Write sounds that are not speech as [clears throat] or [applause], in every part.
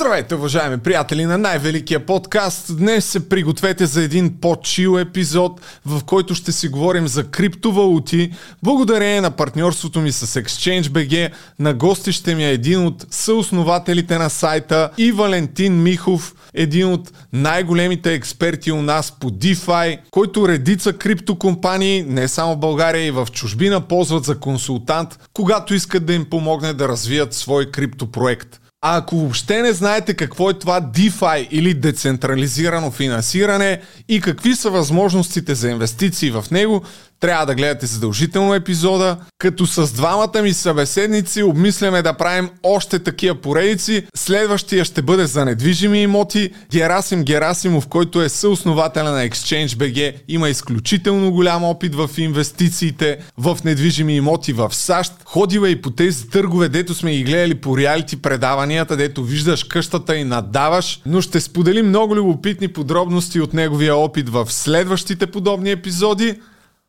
Здравейте, уважаеми приятели на най-великия подкаст. Днес се пригответе за един по-чил епизод, в който ще си говорим за криптовалути. Благодарение на партньорството ми с ExchangeBG, на гости ще ми е един от съоснователите на сайта и Валентин Михов, един от най-големите експерти у нас по DeFi, който редица криптокомпании, не само в България и в чужбина, ползват за консултант, когато искат да им помогне да развият свой криптопроект. А ако въобще не знаете какво е това DeFi или децентрализирано финансиране и какви са възможностите за инвестиции в него, трябва да гледате задължително епизода, като с двамата ми събеседници обмисляме да правим още такива поредици. Следващия ще бъде за недвижими имоти. Герасим Герасимов, който е съоснователя на ExchangeBG, има изключително голям опит в инвестициите в недвижими имоти в САЩ. Ходила и по тези търгове, дето сме ги гледали по реалити предаванията, дето виждаш къщата и надаваш, но ще споделим много любопитни подробности от неговия опит в следващите подобни епизоди.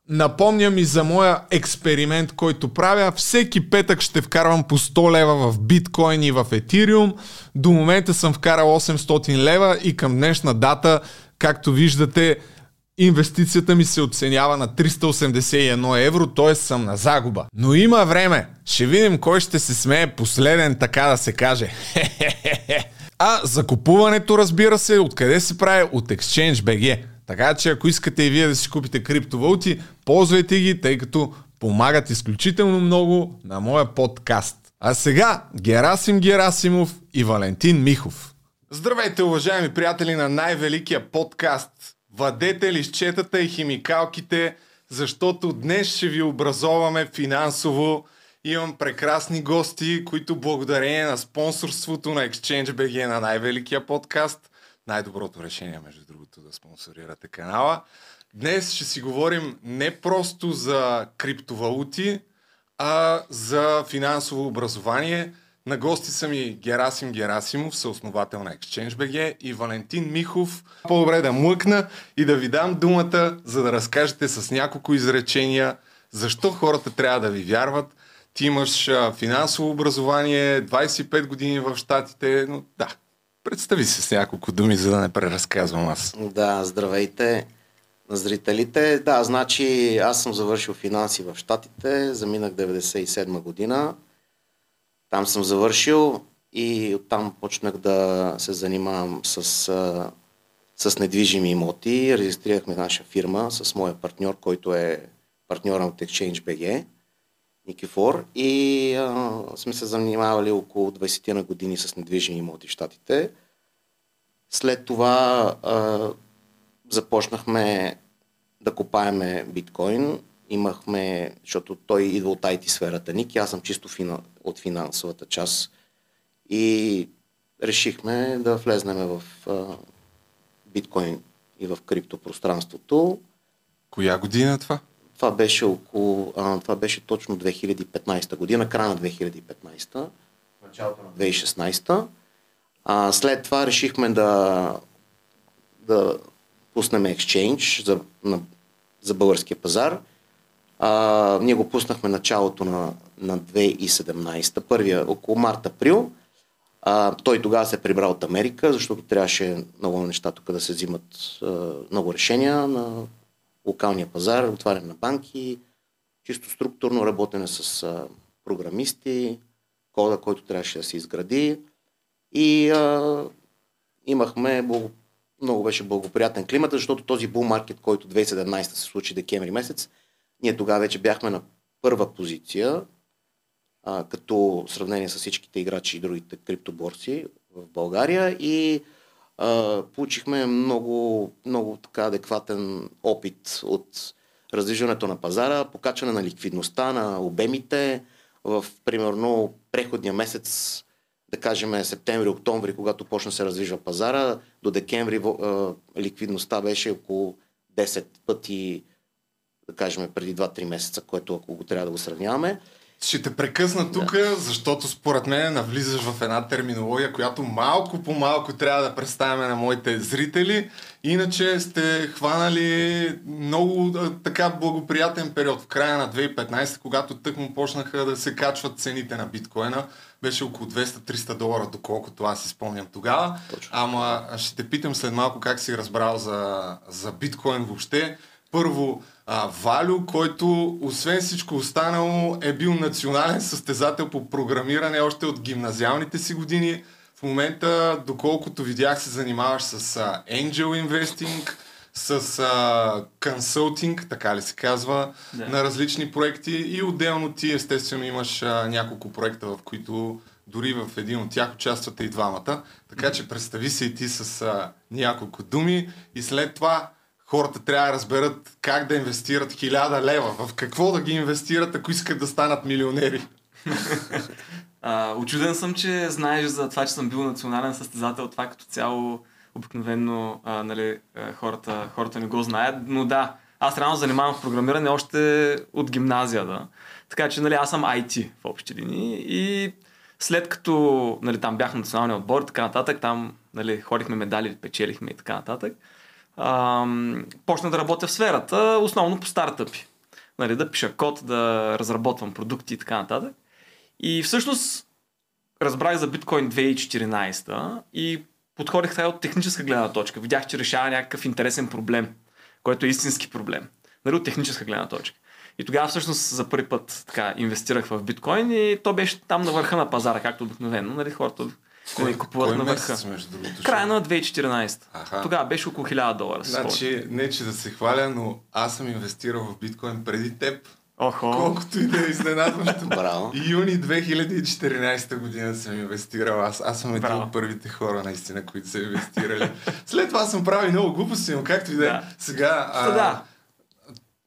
Напомням и за моя експеримент, който правя. Всеки петък ще вкарвам по 100 лева в биткоин и в етириум. До момента съм вкарал 800 лева и към днешна дата, както виждате, инвестицията ми се оценява на 381 евро, т.е. съм на загуба. Но има време. Ще видим кой ще се смее последен, така да се каже. [laughs] А закупуването, разбира се, откъде се прави? От ExchangeBG. Така че ако искате и вие да си купите криптовалути, ползвайте ги, тъй като помагат изключително много на моя подкаст. А сега Герасим Герасимов и Валентин Михов. Здравейте, уважаеми приятели на най-великия подкаст. Вадете лищетата и химикалките, защото днес ще ви образоваме финансово. Имам прекрасни гости, които благодарение на спонсорството на ExchangeBG на най-великия подкаст най-доброто решение, между другото, да спонсорирате канала. Днес ще си говорим не просто за криптовалути, а за финансово образование. На гости са ми Герасим Герасимов, съосновател на ExchangeBG и Валентин Михов. По-добре да млъкна и да ви дам думата, за да разкажете с няколко изречения защо хората трябва да ви вярват. Ти имаш финансово образование, 25 години в Штатите, но да, Представи се с няколко думи, за да не преразказвам аз. Да, здравейте на зрителите. Да, значи аз съм завършил финанси в Штатите, заминах 97 година. Там съм завършил и оттам почнах да се занимавам с, с недвижими имоти. Регистрирахме наша фирма с моя партньор, който е партньора от ExchangeBG. Никифор и а, сме се занимавали около 20 на години с недвижими имоти в Штатите. След това а, започнахме да копаеме биткоин. Имахме, защото той идва от IT сферата Ники, аз съм чисто фина, от финансовата част. И решихме да влезнем в а, биткоин и в криптопространството. Коя година е това? Това беше около, а, това беше точно 2015 година, края на 2015, началото на 2016. А, след това решихме да, да пуснем Exchange за, на, за българския пазар. А, ние го пуснахме началото на, на 2017, първия около март-април. Той тогава се е прибрал от Америка, защото трябваше много неща тук да се взимат а, много решения на локалния пазар, отваряне на банки, чисто структурно работене с а, програмисти, кода, който трябваше да се изгради. И а, имахме благо, много беше благоприятен климат, защото този бул маркет, който 2017 се случи декември месец, ние тогава вече бяхме на първа позиция, а, като сравнение с всичките играчи и другите криптоборси в България и а, получихме много, много така адекватен опит от раздвижването на пазара, покачване на ликвидността, на обемите. В примерно преходния месец, да кажем септември-октомври, когато почна се раздвижва пазара, до декември а, ликвидността беше около 10 пъти, да кажем преди 2-3 месеца, което ако го трябва да го сравняваме. Ще те прекъсна тук, да. защото според мен навлизаш в една терминология, която малко по малко трябва да представяме на моите зрители. Иначе сте хванали много така благоприятен период в края на 2015, когато тък му почнаха да се качват цените на биткоина. Беше около 200-300 долара, доколкото аз си спомням тогава. Точно. Ама ще те питам след малко как си разбрал за, за биткоин въобще. Първо, а, Валю, който освен всичко останало е бил национален състезател по програмиране още от гимназиалните си години. В момента, доколкото видях, се занимаваш с а, Angel Investing, с а, консултинг, така ли се казва, да. на различни проекти и отделно ти естествено имаш а, няколко проекта, в които дори в един от тях участвате и двамата. Така че представи се и ти с а, няколко думи и след това хората трябва да разберат как да инвестират хиляда лева, в какво да ги инвестират, ако искат да станат милионери. [laughs] А, очуден съм, че знаеш за това, че съм бил национален състезател. Това като цяло обикновено а, нали, хората, хората не го знаят. Но да, аз реално занимавам в програмиране още от гимназия. Да. Така че нали, аз съм IT в общи линии и след като нали, там бях националния отбор така нататък, там нали, ходихме медали, печелихме и така нататък, ам, почна да работя в сферата, основно по стартъпи. Нали, да пиша код, да разработвам продукти и така нататък. И всъщност разбрах за биткоин 2014 и подходих от техническа гледна точка. Видях, че решава някакъв интересен проблем, който е истински проблем. Нали, от техническа гледна точка. И тогава всъщност за първи път така, инвестирах в биткоин и то беше там на върха на пазара, както обикновено. Нали, хората кой, купуват кой на върха. Края на 2014. Аха. Тогава беше около 1000 долара. Значи, не че да се хваля, но аз съм инвестирал в биткоин преди теб. Охо. Колкото и да е изненадващо. [laughs] Браво. Юни 2014 година съм инвестирал. Аз, аз съм един от първите хора, наистина, които са инвестирали. След това съм правил много глупости, но както и да е. Сега. А, да.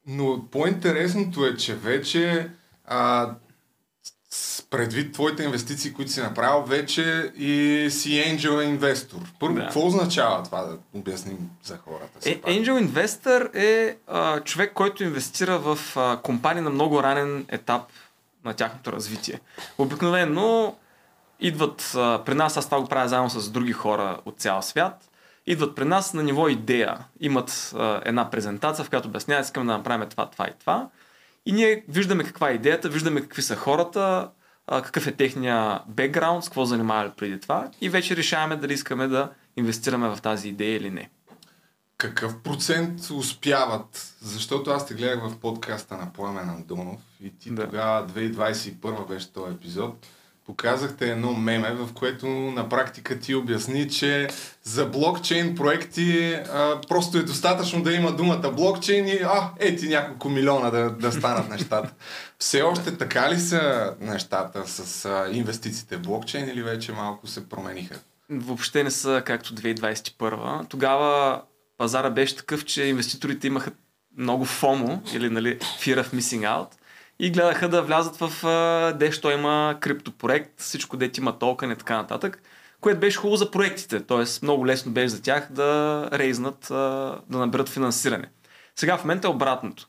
Но по-интересното е, че вече а, предвид твоите инвестиции, които си направил, вече и си angel инвестор. Първо, да. какво означава това да обясним за хората? Е, angel Investor е а, човек, който инвестира в а, компании на много ранен етап на тяхното развитие. Обикновено идват а, при нас, аз това го правя заедно с други хора от цял свят, идват при нас на ниво идея. Имат а, една презентация, в която обясняват, искам да направим това, това и това. И ние виждаме каква е идеята, виждаме какви са хората, какъв е техния бекграунд, с какво занимавали преди това и вече решаваме дали искаме да инвестираме в тази идея или не. Какъв процент успяват? Защото аз те гледах в подкаста на Пламен Андонов и ти да. тогава 2021 беше този епизод показахте едно меме, в което на практика ти обясни, че за блокчейн проекти а, просто е достатъчно да има думата блокчейн и а, ети няколко милиона да, да станат нещата. [laughs] Все още така ли са нещата с а, инвестициите в блокчейн или вече малко се промениха? Въобще не са както 2021. Тогава пазара беше такъв, че инвеститорите имаха много фомо или нали, fear of missing out – и гледаха да влязат в дещо има криптопроект, всичко дете има токен и така нататък, което беше хубаво за проектите, т.е. много лесно беше за тях да рейзнат, да наберат финансиране. Сега в момента е обратното.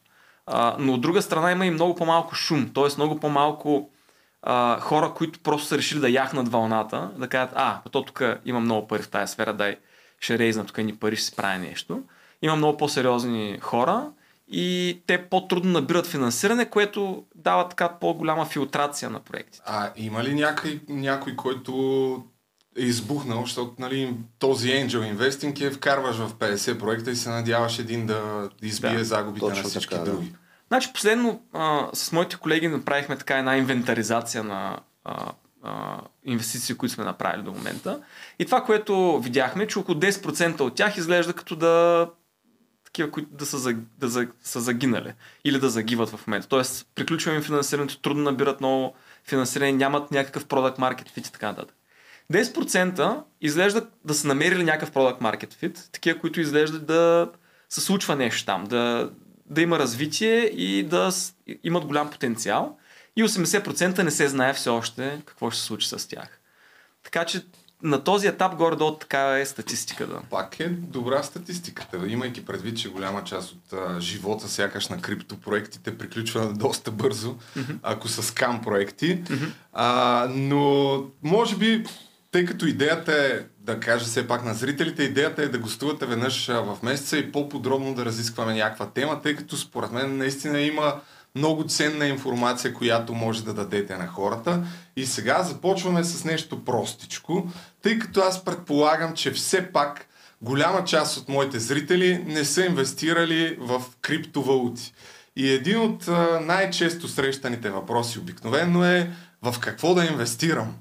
Но от друга страна има и много по-малко шум, т.е. много по-малко а, хора, които просто са решили да яхнат вълната, да кажат, а, то тук има много пари в тази сфера, дай ще рейзна тук ни пари, ще си прави нещо. Има много по-сериозни хора, и те по-трудно набират финансиране, което дава така по-голяма филтрация на проектите. А има ли някой, някой който е избухнал, защото нали, този Angel Investing е вкарваш в 50 проекта и се надяваш един да избие да, загубите на всички така, други. Да. Значи последно а, с моите колеги направихме така една инвентаризация на а, а, инвестиции, които сме направили до момента. И това, което видяхме, че около 10% от тях изглежда като да такива, които да са, да за, са загинали или да загиват в момента. Тоест, приключваме финансирането, трудно набират ново финансиране, нямат някакъв продукт маркет фит и така нататък. 10% изглежда да са намерили някакъв продукт маркет фит, такива, които изглеждат да се случва нещо там, да, да има развитие и да имат голям потенциал. И 80% не се знае все още какво ще се случи с тях. Така че на този етап горе-долу така е статистиката. Пак е добра статистиката, имайки предвид, че голяма част от а, живота сякаш на криптопроектите приключва доста бързо, mm-hmm. ако са скам проекти. Mm-hmm. А, но може би, тъй като идеята е да кажа все пак на зрителите, идеята е да гостувате веднъж в месеца и по-подробно да разискваме някаква тема, тъй като според мен наистина има много ценна информация, която може да дадете на хората. И сега започваме с нещо простичко, тъй като аз предполагам, че все пак голяма част от моите зрители не са инвестирали в криптовалути. И един от най-често срещаните въпроси обикновено е в какво да инвестирам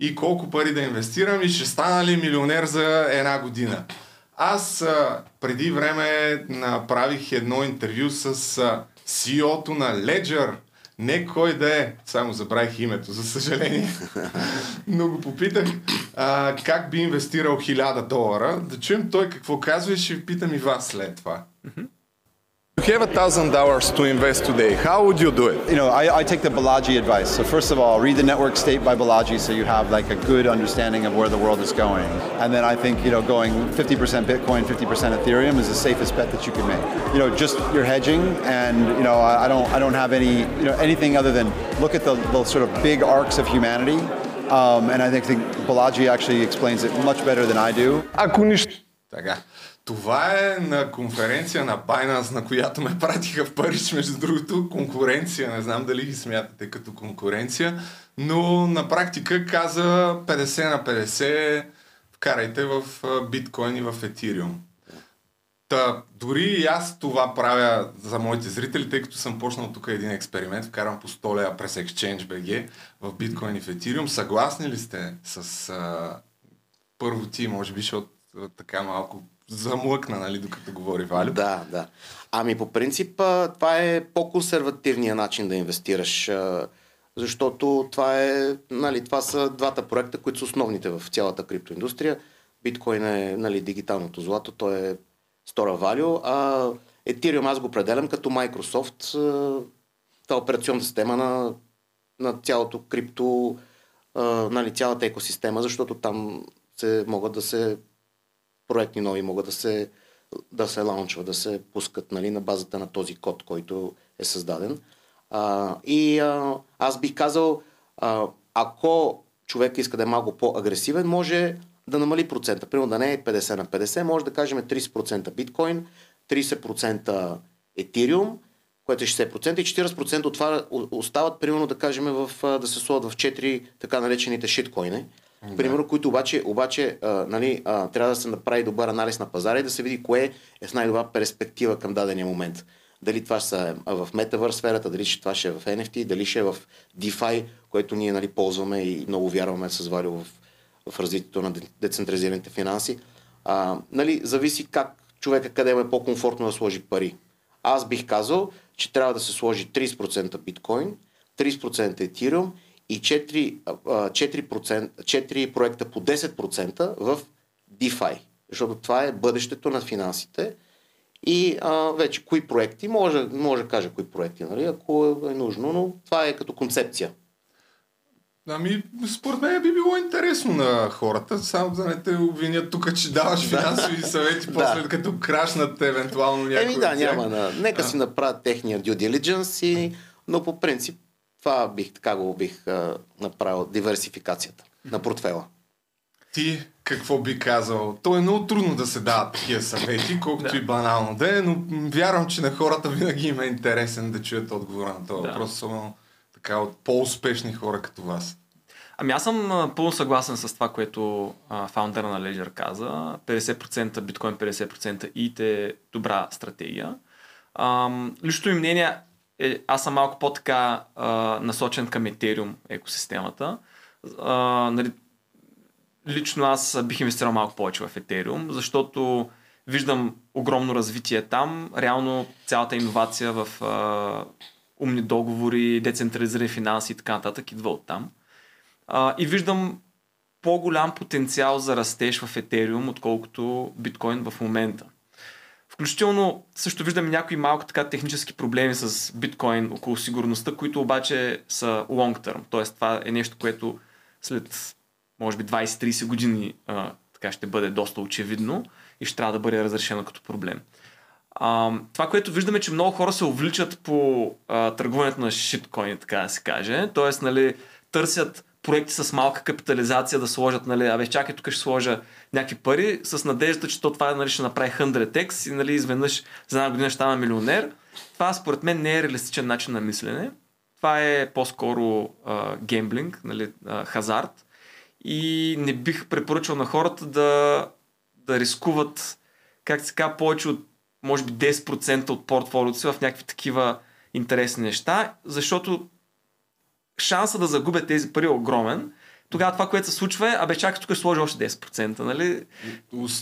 и колко пари да инвестирам и ще стана ли милионер за една година. Аз преди време направих едно интервю с CEO-то на Ledger. Не кой да е, само забравих името, за съжаление. [laughs] Но го попитах а, как би инвестирал 1000 долара. Да чуем той какво казва и ще ви питам и вас след това. You have a thousand dollars to invest today. How would you do it? You know, I, I, take the Balaji advice. So first of all, read the network state by Balaji so you have like a good understanding of where the world is going. And then I think, you know, going 50% Bitcoin, 50% Ethereum is the safest bet that you can make. You know, just your hedging and, you know, I, I don't I don't have any, you know, anything other than look at the, the sort of big arcs of humanity. Um, and I think, think Balaji actually explains it much better than I do. Ako Okay. Това е на конференция на Binance, на която ме пратиха в Париж, между другото, конкуренция. Не знам дали ги смятате като конкуренция, но на практика каза 50 на 50 вкарайте в биткоин и в етириум. Та, дори и аз това правя за моите зрители, тъй като съм почнал тук един експеримент, вкарам по 100 лева през Exchange.bg в биткоин и в етириум. Съгласни ли сте с а, първо ти, може би, защото така малко замлъкна, нали, докато говори Валю. Да, да. Ами по принцип това е по-консервативният начин да инвестираш, защото това, е, нали, това са двата проекта, които са основните в цялата криптоиндустрия. Биткоин е нали, дигиталното злато, то е Store Value, а Ethereum аз го определям като Microsoft, това е операционна система на, на цялото крипто, нали, цялата екосистема, защото там се могат да се проекти нови могат да се, да се лаунчват, да се пускат нали, на базата на този код, който е създаден. А, и а, аз бих казал, а, ако човек иска да е малко по-агресивен, може да намали процента. Примерно да не е 50 на 50, може да кажем 30% биткоин, 30% етириум, което е 60% и 40% от това остават, примерно да кажем, в, да се сложат в 4 така наречените шиткоини, да. Примерно, които обаче, обаче а, нали, а, трябва да се направи добър анализ на пазара и да се види кое е с най-добра перспектива към дадения момент. Дали това е в Metaverse сферата, дали ще това ще е в NFT, дали ще е в DeFi, което ние нали, ползваме и много вярваме с Валю в, в развитието на децентрализираните финанси. А, нали, зависи как човека къде му е по-комфортно да сложи пари. Аз бих казал, че трябва да се сложи 30% биткоин, 30% етириум и 4, 4%, 4 проекта по 10% в DeFi. Защото това е бъдещето на финансите. И а, вече кои проекти, може, може да кажа кои проекти, нали, ако е нужно, но това е като концепция. Ами, според мен би било интересно на хората, само да не те обвинят тук, че даваш финансови съвети, [laughs] после да. като крашнат евентуално някой. Еми да, няма. Да. Нека а. си направят техния due diligence, и, но по принцип това бих, така го бих а, направил, диверсификацията на портфела. Ти какво би казал? То е много трудно да се дават такива съвети, колкото да. и банално да е, но вярвам, че на хората винаги има интересен да чуят отговора на този да. въпрос, особено така от по-успешни хора като вас. Ами аз съм пълно съгласен с това, което а, фаундъра на Ledger каза. 50% биткоин, 50% ИТ е добра стратегия. личното ми мнение, е, аз съм малко по-така а, насочен към Ethereum екосистемата. А, нали, лично аз бих инвестирал малко повече в Ethereum, защото виждам огромно развитие там. Реално цялата иновация в а, умни договори, децентрализирани финанси и така нататък идва от там. А, и виждам по-голям потенциал за растеж в Ethereum, отколкото биткоин в момента. Включително също виждаме някои малко така технически проблеми с биткоин около сигурността, които обаче са long term. Тоест това е нещо, което след може би 20-30 години а, така ще бъде доста очевидно и ще трябва да бъде разрешено като проблем. А, това, което виждаме, че много хора се увличат по а, търгуването на шиткоини, така да се каже. Тоест, нали, търсят проекти с малка капитализация да сложат, нали, абе, чакай, тук ще сложа някакви пари, с надежда, че то това нали, ще направи 100x и нали, изведнъж за една година ще стана милионер. Това според мен не е реалистичен начин на мислене. Това е по-скоро а, гемблинг, нали, а, хазарт. И не бих препоръчал на хората да, да рискуват, как се казва, повече от може би 10% от портфолиото си в някакви такива интересни неща, защото шанса да загубят тези пари е огромен. Тогава това, което се случва е, абе чакай, тук ще сложи още 10%, нали?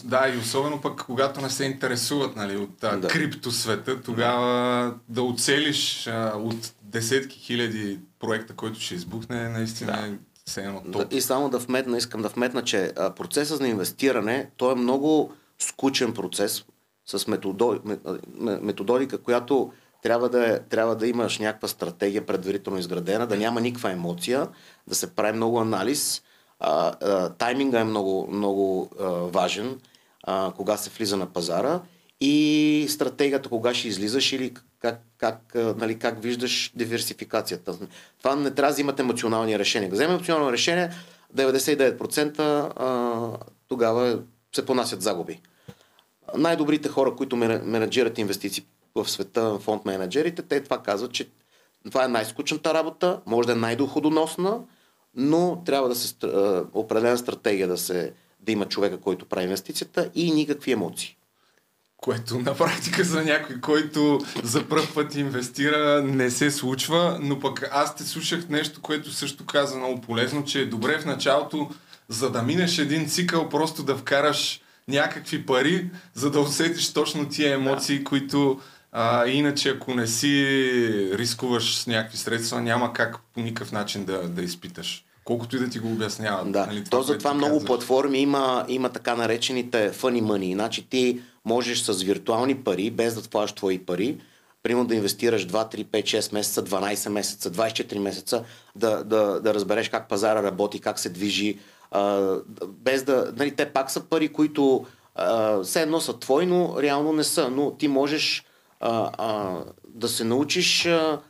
Да, и особено пък когато не се интересуват нали, от да. криптосвета, тогава да оцелиш а, от десетки хиляди проекта, който ще избухне, наистина да. е все едно топ. И само да вметна, искам да вметна, че а, процесът на инвестиране, той е много скучен процес с метододика, която трябва да, е, трябва да имаш някаква стратегия предварително изградена, да няма никаква емоция, да се прави много анализ. А, а, тайминга е много, много а, важен, а, кога се влиза на пазара и стратегията кога ще излизаш или как, как, нали, как виждаш диверсификацията. Това не трябва да взимат емоционални решения. Да вземем емоционално решение, 99% а, тогава се понасят загуби. Най-добрите хора, които менеджират инвестиции в света, фонд менеджерите, те това казват, че това е най-скучната работа, може да е най-доходоносна, но трябва да се определена стратегия да, се, да има човека, който прави инвестицията и никакви емоции. Което на практика за някой, който за първ път инвестира, не се случва, но пък аз те слушах нещо, което също каза много полезно, че е добре в началото, за да минеш един цикъл, просто да вкараш някакви пари, за да усетиш точно тия емоции, да. които а, иначе ако не си рискуваш с някакви средства, няма как по никакъв начин да, да изпиташ. Колкото и да ти го обясняват. Да. Нали, това, То затова много казваш. платформи има, има така наречените funny money. Значи ти можеш с виртуални пари, без да плащаш твои пари, примерно да инвестираш 2, 3, 5, 6 месеца, 12 месеца, 24 месеца, да, да, да разбереш как пазара работи, как се движи, а, без да... Нали, те пак са пари, които а, все едно са твои, но реално не са. Но ти можеш а, а, да се научиш а,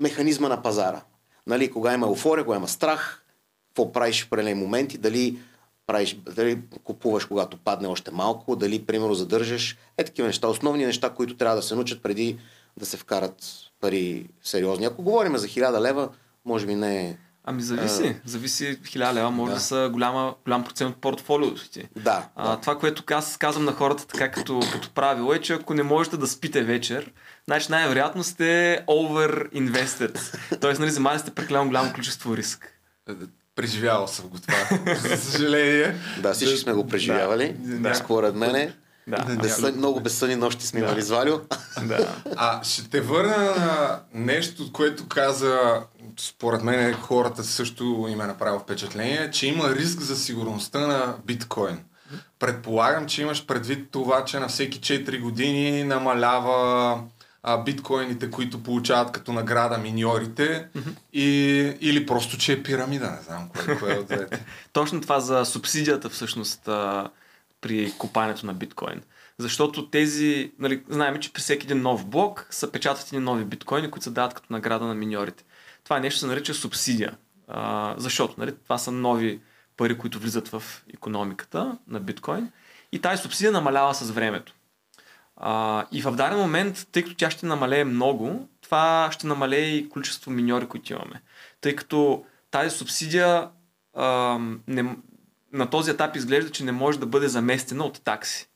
механизма на пазара. Нали, кога има еуфория, кога има страх, какво правиш в определени моменти, дали, правиш, дали купуваш когато падне още малко, дали примерно задържаш. Е такива неща. Основни неща, които трябва да се научат преди да се вкарат пари сериозни. Ако говорим за 1000 лева, може би не е Ами зависи. А, зависи 1000 лева. Може да, да са голяма, голям процент от портфолиото ти. Да, а, да. Това, което аз казвам на хората така като, като правило е, че ако не можете да спите вечер, значи най-вероятно сте over invested. Тоест, нали, замали сте прекалено голямо количество риск. Преживявал съм го това. За съжаление. Да, всички сме го преживявали. Да. Според мен да. Безсън, много безсънни нощи сме имали да. с Валю. Да. А ще те върна на нещо, което каза, според мен хората също им е направил впечатление, че има риск за сигурността на биткоин. Предполагам, че имаш предвид това, че на всеки 4 години намалява а, биткоините, които получават като награда миньорите mm-hmm. и, или просто, че е пирамида, не знам кое, кое е от двете. [laughs] Точно това за субсидията всъщност а, при купането на биткоин. Защото тези, нали, знаем, че при всеки един нов блок са печатат нови биткоини, които се дават като награда на миньорите. Това нещо се нарича субсидия. А, защото нали, това са нови пари, които влизат в економиката на биткоин. И тази субсидия намалява с времето. А, и в даден момент, тъй като тя ще намалее много, това ще намалее и количество миньори, които имаме. Тъй като тази субсидия а, не, на този етап изглежда, че не може да бъде заместена от такси.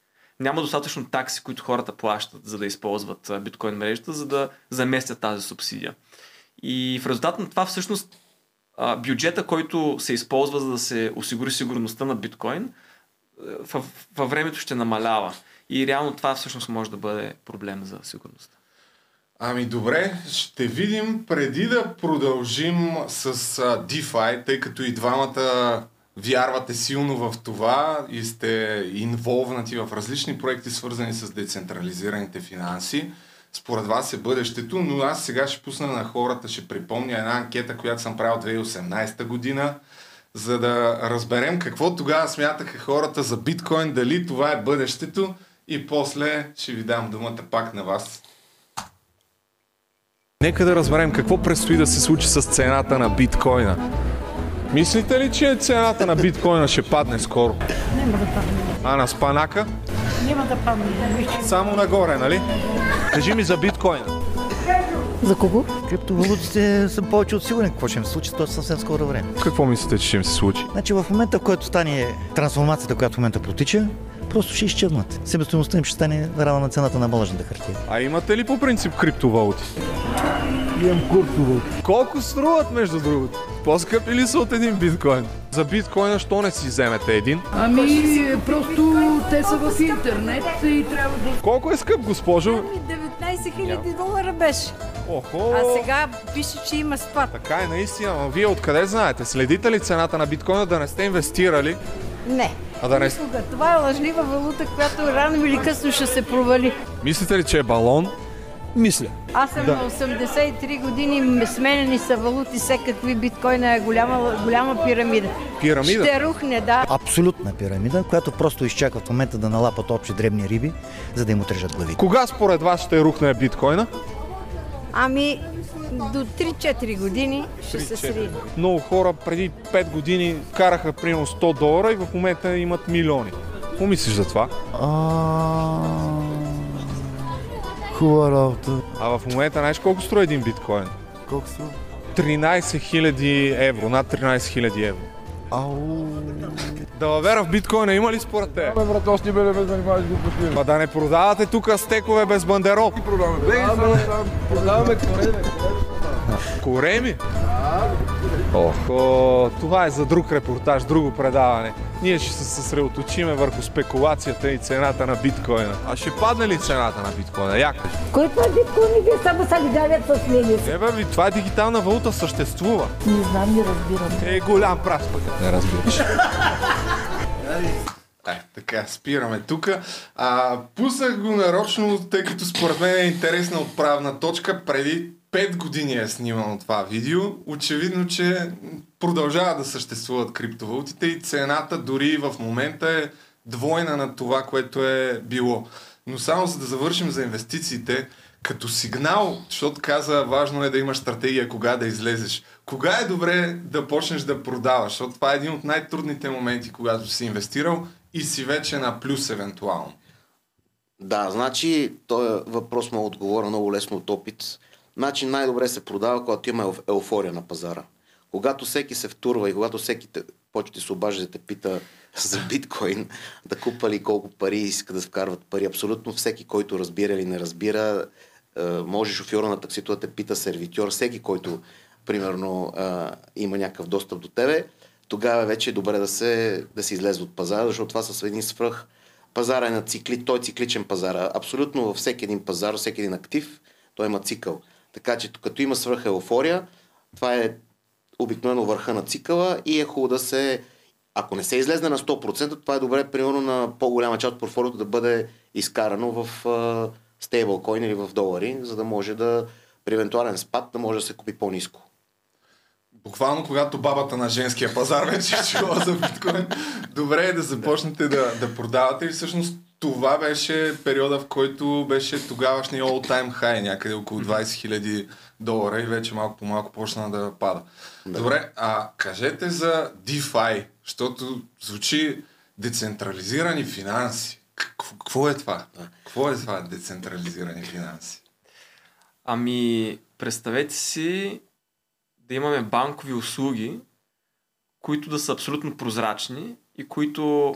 Няма достатъчно такси, които хората плащат, за да използват биткоин мрежата, за да заместят тази субсидия. И в резултат на това всъщност бюджета, който се използва за да се осигури сигурността на биткоин, във времето ще намалява. И реално това всъщност може да бъде проблем за сигурността. Ами добре, ще видим преди да продължим с DeFi, тъй като и двамата вярвате силно в това и сте инволвнати в различни проекти, свързани с децентрализираните финанси. Според вас е бъдещето, но аз сега ще пусна на хората, ще припомня една анкета, която съм правил 2018 година. за да разберем какво тогава смятаха хората за биткоин, дали това е бъдещето и после ще ви дам думата пак на вас. Нека да разберем какво предстои да се случи с цената на биткоина. Мислите ли, че цената на биткоина ще падне скоро? Няма да падне. А на спанака? Няма да падне. Само нагоре, нали? Кажи ми за биткоина. За кого? Криптовалутите съм повече от сигурен какво ще им се случи, то е съвсем скоро време. Какво мислите, че ще им се случи? Значи в момента, в който стане трансформацията, която в момента протича, просто ще изчезнат. Себестоеността им ще стане равна на цената на бумажната хартия. А имате ли по принцип криптовалути? Имам курсово. Колко струват, между другото? По-скъпи ли са от един биткоин? За биткоина, що не си вземете един? Ами, просто те са в интернет и трябва да... Колко е скъп, госпожо? 19 хиляди долара беше. Охо! А сега пише, че има спад. Така е наистина, но вие откъде знаете? Следите ли цената на биткоина да не сте инвестирали? Не. А да не... Никога. Това е лъжлива валута, която рано или късно ще се провали. Мислите ли, че е балон? Мисля. Аз съм на 83 години, сменени са валути, всекакви биткоина е голяма, голяма пирамида. Пирамида? Ще рухне, да. Абсолютна пирамида, която просто изчаква в момента да налапат общи дребни риби, за да им отрежат главите. Кога според вас ще рухне биткоина? Ами, до 3-4 години ще се срине. Много хора преди 5 години караха примерно 100 долара и в момента имат милиони. Какво мислиш за това? Хубава работа. А в момента знаеш колко струва един биткоин? Колко струва? 13 000 евро, над 13 000 евро. Ау. Далавера в биткоина има ли според те? Бе, брат, още не ме занимаваш глупости. Ма да не продавате тук стекове без бандерол. Продаваме корене. Кореми? Охо, това е за друг репортаж, друго предаване. Ние ще се съсредоточиме върху спекулацията и цената на биткоина. А ще падне ли цената на биткоина? Я кажи. Кой това биткоин? Вие само са лигалят с мене. Не бе, това е дигитална валута, съществува. Не знам, не разбирам. Е, голям прас пък. Не разбираш. [laughs] Е, така, спираме тук. А, пуснах го нарочно, тъй като според мен е интересна отправна точка. Преди 5 години е снимано това видео. Очевидно, че продължава да съществуват криптовалутите и цената дори в момента е двойна на това, което е било. Но само за да завършим за инвестициите, като сигнал, защото каза, важно е да имаш стратегия кога да излезеш. Кога е добре да почнеш да продаваш? Защото това е един от най-трудните моменти, когато си инвестирал и си вече на плюс евентуално. Да, значи, този въпрос мога да отговоря много лесно от опит. Значи най-добре се продава, когато има еуфория на пазара. Когато всеки се втурва и когато всеки те, да се обажда да те пита [laughs] за биткоин, да купа ли колко пари иска да вкарват пари, абсолютно всеки, който разбира или не разбира, е, може шофьора на таксито да те пита сервитьор, всеки, който примерно е, има някакъв достъп до тебе, тогава вече е добре да се, да се излезе от пазара, защото това са един свръх пазара е на цикли, той е цикличен пазар. Абсолютно във всеки един пазар, всеки един актив, той има цикъл. Така че като има свръх еуфория, това е обикновено върха на цикъла и е хубаво да се, ако не се излезне на 100%, това е добре, примерно на по-голяма част от портфолиото да бъде изкарано в стейблкоин или в долари, за да може да при евентуален спад да може да се купи по-низко. Буквално, когато бабата на женския пазар вече е чула за биткоин, добре е да започнете да, да продавате и всъщност това беше периода, в който беше тогавашния all time high, някъде около 20 000 долара и вече малко по малко почна да пада. Да. Добре, а кажете за DeFi, защото звучи децентрализирани финанси. Какво е това? Какво е това децентрализирани финанси? Ами, представете си да имаме банкови услуги, които да са абсолютно прозрачни и които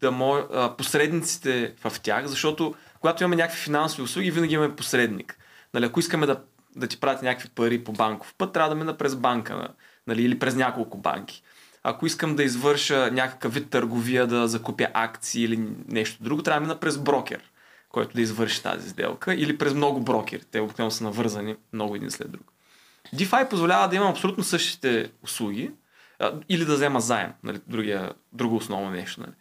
да мо... а, посредниците в тях, защото когато имаме някакви финансови услуги, винаги имаме посредник. Нали, ако искаме да, да ти прати някакви пари по банков път, трябва да мина през банка нали, или през няколко банки. Ако искам да извърша някакъв вид търговия, да закупя акции или нещо друго, трябва да мина през брокер, който да извърши тази сделка или през много брокери. Те обикновено са навързани много един след друг. DeFi позволява да имам абсолютно същите услуги а, или да взема заем, нали, другия, друго основно нещо. Нали.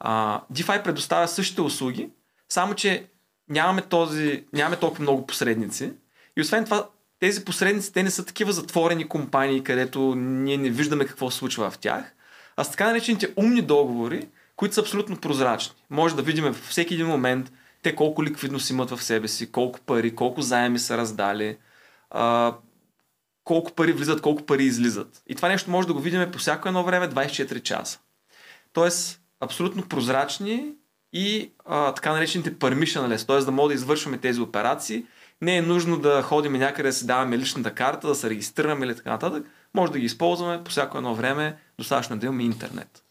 А, DeFi предоставя същите услуги, само че нямаме, този, нямаме толкова много посредници и освен това тези посредници, те не са такива затворени компании, където ние не виждаме какво се случва в тях, а с така наречените умни договори, които са абсолютно прозрачни. Може да видим във всеки един момент те колко ликвидност имат в себе си, колко пари, колко заеми са раздали, а, колко пари влизат, колко пари излизат. И това нещо може да го видим по всяко едно време 24 часа. Тоест, абсолютно прозрачни и а, така наречените permissionless, т.е. да можем да извършваме тези операции. Не е нужно да ходим някъде да си даваме личната карта, да се регистрираме или така нататък. Може да ги използваме по всяко едно време, достатъчно да имаме интернет.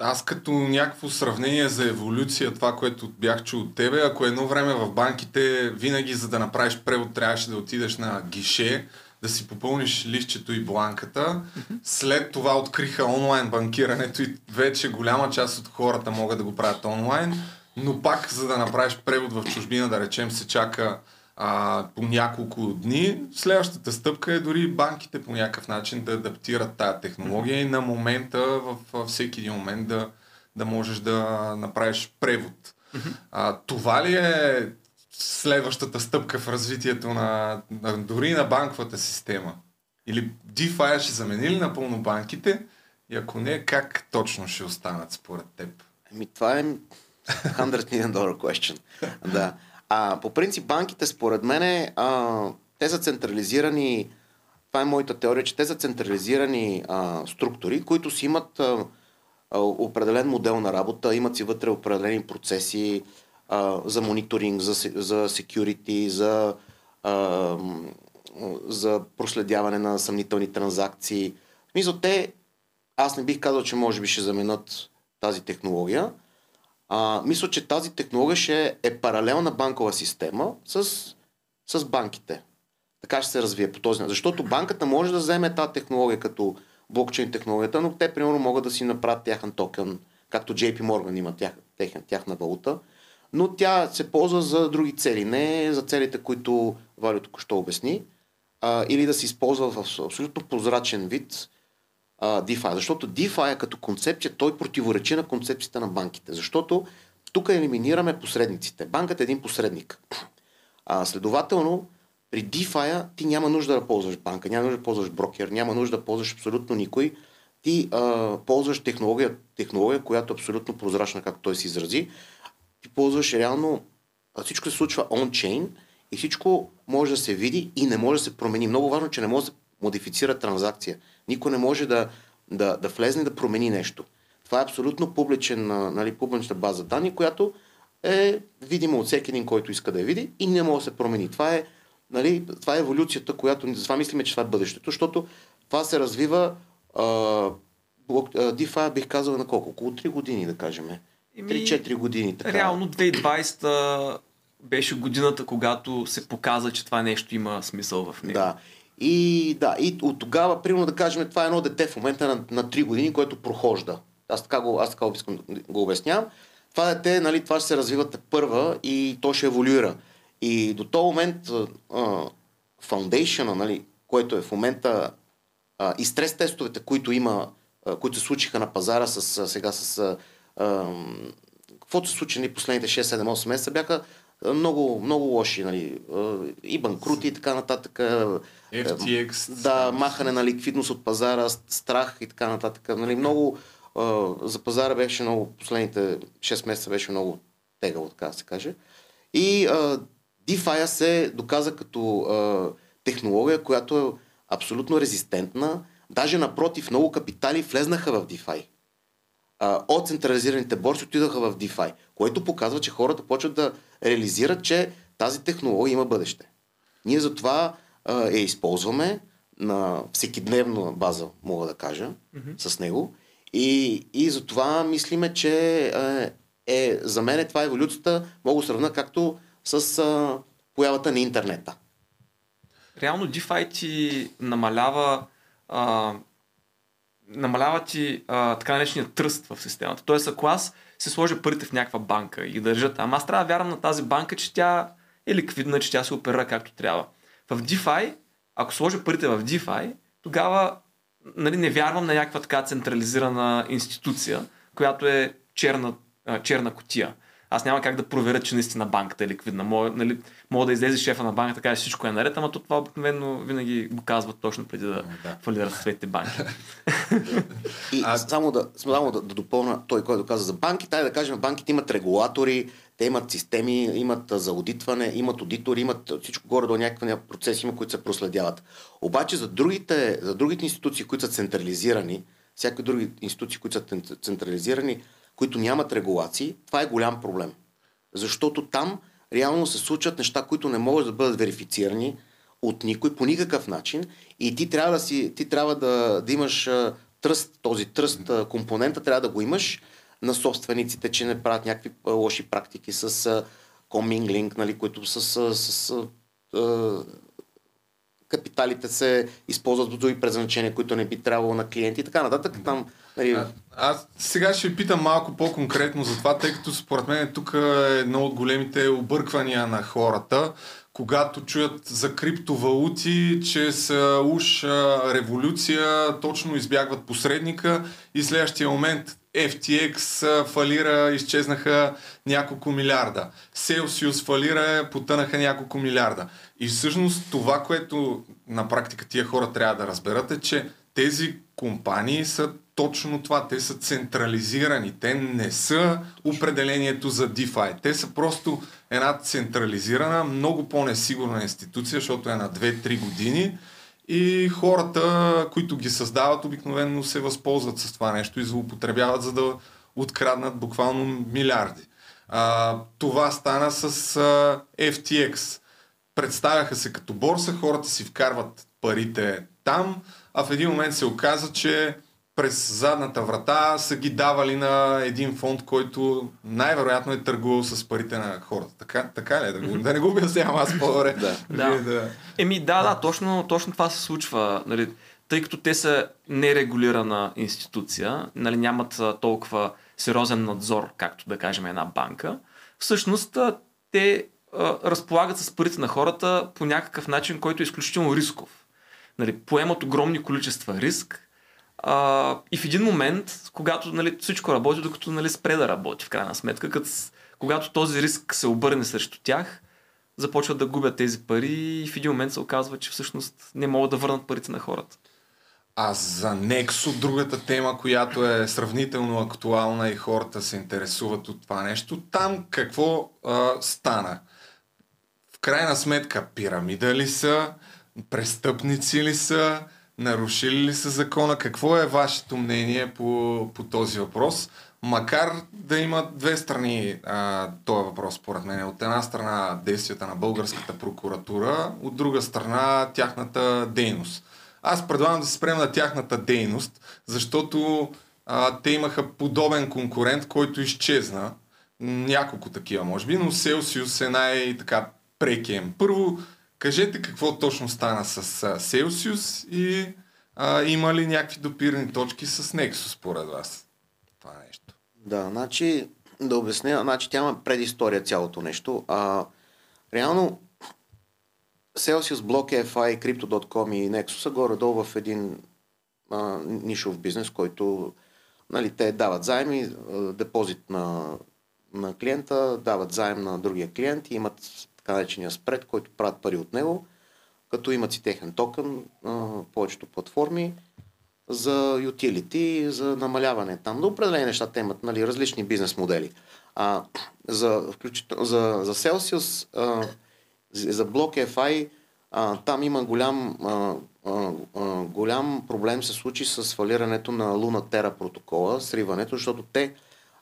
Аз като някакво сравнение за еволюция, това, което бях чул от тебе, ако едно време в банките винаги за да направиш превод трябваше да отидеш на гише, да си попълниш листчето и бланката. След това откриха онлайн банкирането и вече голяма част от хората могат да го правят онлайн, но пак за да направиш превод в чужбина, да речем, се чака а, по няколко дни. Следващата стъпка е дори банките по някакъв начин да адаптират тая технология и на момента, в, във всеки един момент да, да можеш да направиш превод. А, това ли е следващата стъпка в развитието на, на дори на банковата система? Или DeFi ще замени ли напълно банките? И ако не, как точно ще останат според теб? Ами това е 100 million dollar question. да. А, по принцип банките, според мен, а, те са централизирани, това е моята теория, че те са централизирани а, структури, които си имат а, определен модел на работа, имат си вътре определени процеси за мониторинг, за, за security, за, а, за проследяване на съмнителни транзакции. Смисъл, те, аз не бих казал, че може би ще заменят тази технология, а, мисля, че тази технология ще е паралелна банкова система с, с банките. Така ще се развие по този начин. Защото банката може да вземе тази технология като блокчейн технологията, но те, примерно, могат да си направят тяхен токен, както JP Morgan има тях, тях, тяхна валута, но тя се ползва за други цели, не за целите, които Валю току-що обясни, а, или да се използва в абсолютно прозрачен вид а, DeFi. Защото DeFi е като концепция, той противоречи на концепцията на банките. Защото тук елиминираме посредниците. Банката е един посредник. А, следователно, при DeFi ти няма нужда да ползваш банка, няма нужда да ползваш брокер, няма нужда да ползваш абсолютно никой. Ти а, ползваш технология, технология, която е абсолютно прозрачна, както той се изрази. Ти ползваш реално, всичко се случва on-chain и всичко може да се види и не може да се промени. Много важно, че не може да се модифицира транзакция. Никой не може да, да, да влезне да промени нещо. Това е абсолютно публичен, нали, публична база данни, която е видима от всеки един, който иска да я види и не може да се промени. Това е, нали, това е еволюцията, която затова мислиме, че това е бъдещето, защото това се развива а, блок- а, DeFi бих казал на колко? Около 3 години, да кажем. Еми, 3-4 години. Така. Реално 2020 беше годината, когато се показа, че това нещо има смисъл в него. Да. И, да, и от тогава, примерно да кажем, това е едно дете в момента на, на 3 години, което прохожда. Аз така го, аз така го, искам да го обяснявам. Това дете, нали, това ще се развива първа и то ще еволюира. И до този момент фаундейшъна, нали, което е в момента а, и стрес тестовете, които има, а, които се случиха на пазара с, а, сега с а, каквото се случи нали, последните 6-7-8 месеца, бяха много, много лоши. Нали, и банкрути и така нататък. FTX. да, махане на ликвидност от пазара, страх и така нататък. Нали, много за пазара беше много, последните 6 месеца беше много тегало, така да се каже. И а, DeFi се доказа като а, технология, която е абсолютно резистентна. Даже напротив, много капитали влезнаха в DeFi. А, от централизираните борси отидаха в DeFi, което показва, че хората почват да реализират, че тази технология има бъдеще. Ние затова а, я използваме на всекидневна база, мога да кажа, mm-hmm. с него. И, и затова мислиме, че е, е, за мен е това еволюцията, мога да сравня както с а, появата на интернета. Реално DeFi ти намалява а, намалява ти а, така наречения тръст в системата. Тоест, ако аз се сложа парите в някаква банка и ги държа там, аз трябва да вярвам на тази банка, че тя е ликвидна, че тя се оперира както трябва. В DeFi, ако сложа парите в DeFi, тогава нали, не вярвам на някаква така централизирана институция, която е черна, черна котия. Аз няма как да проверя, че наистина банката е ликвидна. Мога, нали, мога да излезе шефа на банката, каже всичко е наред, ама то това обикновено винаги го казват точно преди да, Да. фалират съответните банки. [laughs] И А- само, да, само да, да допълна той, който каза за банките, тай да кажем, банките имат регулатори, те имат системи, имат за аудитване, имат аудитори, имат всичко горе до някакви процеси, има, които се проследяват. Обаче за другите, за другите институции, които са централизирани, всякакви други институции, които са цен- централизирани, които нямат регулации, това е голям проблем. Защото там реално се случват неща, които не могат да бъдат верифицирани от никой по никакъв начин и ти трябва да, си, ти трябва да, да имаш тръст, този тръст компонента трябва да го имаш на собствениците, че не правят някакви лоши практики с коминглинг, нали, които с, с, с а, капиталите се използват за други предназначения, които не би трябвало на клиенти и така нататък. Там, нали, аз сега ще ви питам малко по-конкретно за това, тъй като според мен тук е едно от големите обърквания на хората, когато чуят за криптовалути, че са уж революция, точно избягват посредника и следващия момент FTX фалира, изчезнаха няколко милиарда. Celsius фалира, потънаха няколко милиарда. И всъщност това, което на практика тия хора трябва да разберат е, че тези компании са точно това. Те са централизирани. Те не са определението за DeFi. Те са просто една централизирана, много по-несигурна институция, защото е на 2-3 години и хората, които ги създават, обикновено се възползват с това нещо и злоупотребяват, за да откраднат буквално милиарди. А, това стана с а, FTX. Представяха се като борса, хората си вкарват парите там, а в един момент се оказа, че през задната врата са ги давали на един фонд, който най-вероятно е търгувал с парите на хората. Така, така ли е? Да, го, да не го обяснявам аз по-добре. Да. Да. Да. Еми да, да, точно, точно това се случва. Нали, тъй като те са нерегулирана институция, нали, нямат толкова сериозен надзор, както да кажем една банка, всъщност те а, разполагат с парите на хората по някакъв начин, който е изключително рисков. Нали, поемат огромни количества риск а, и в един момент, когато нали, всичко работи, докато нали, спре да работи в крайна сметка, като, когато този риск се обърне срещу тях, започват да губят тези пари и в един момент се оказва, че всъщност не могат да върнат парите на хората. А за Nexo, другата тема, която е сравнително актуална и хората се интересуват от това нещо, там какво а, стана? В крайна сметка, пирамида ли са, престъпници ли са, нарушили ли са закона? Какво е вашето мнение по, по този въпрос? Макар да има две страни а, този въпрос, според мен. От една страна действията на българската прокуратура, от друга страна тяхната дейност. Аз предлагам да се спрем на тяхната дейност, защото а, те имаха подобен конкурент, който изчезна. Няколко такива, може би, но Celsius е най-така прекием. Първо, кажете какво точно стана с а, Celsius и а, има ли някакви допирани точки с Nexus, според вас? Това нещо. Да, значи, да обясня, значи тя има предистория цялото нещо. А, реално, Celsius, BlockFI, Crypto.com и Nexus са горе-долу в един а, нишов бизнес, който нали, те дават заеми, депозит на, на клиента, дават заем на другия клиент и имат така наречения спред, който правят пари от него, като имат си техен токен, повечето платформи за utility, за намаляване там. На определени неща те имат нали, различни бизнес модели. А, за, за, за Celsius, а, за BlockFI, а, там има голям, а, а, а, голям проблем се случи с фалирането на Luna Terra протокола, сриването, защото те,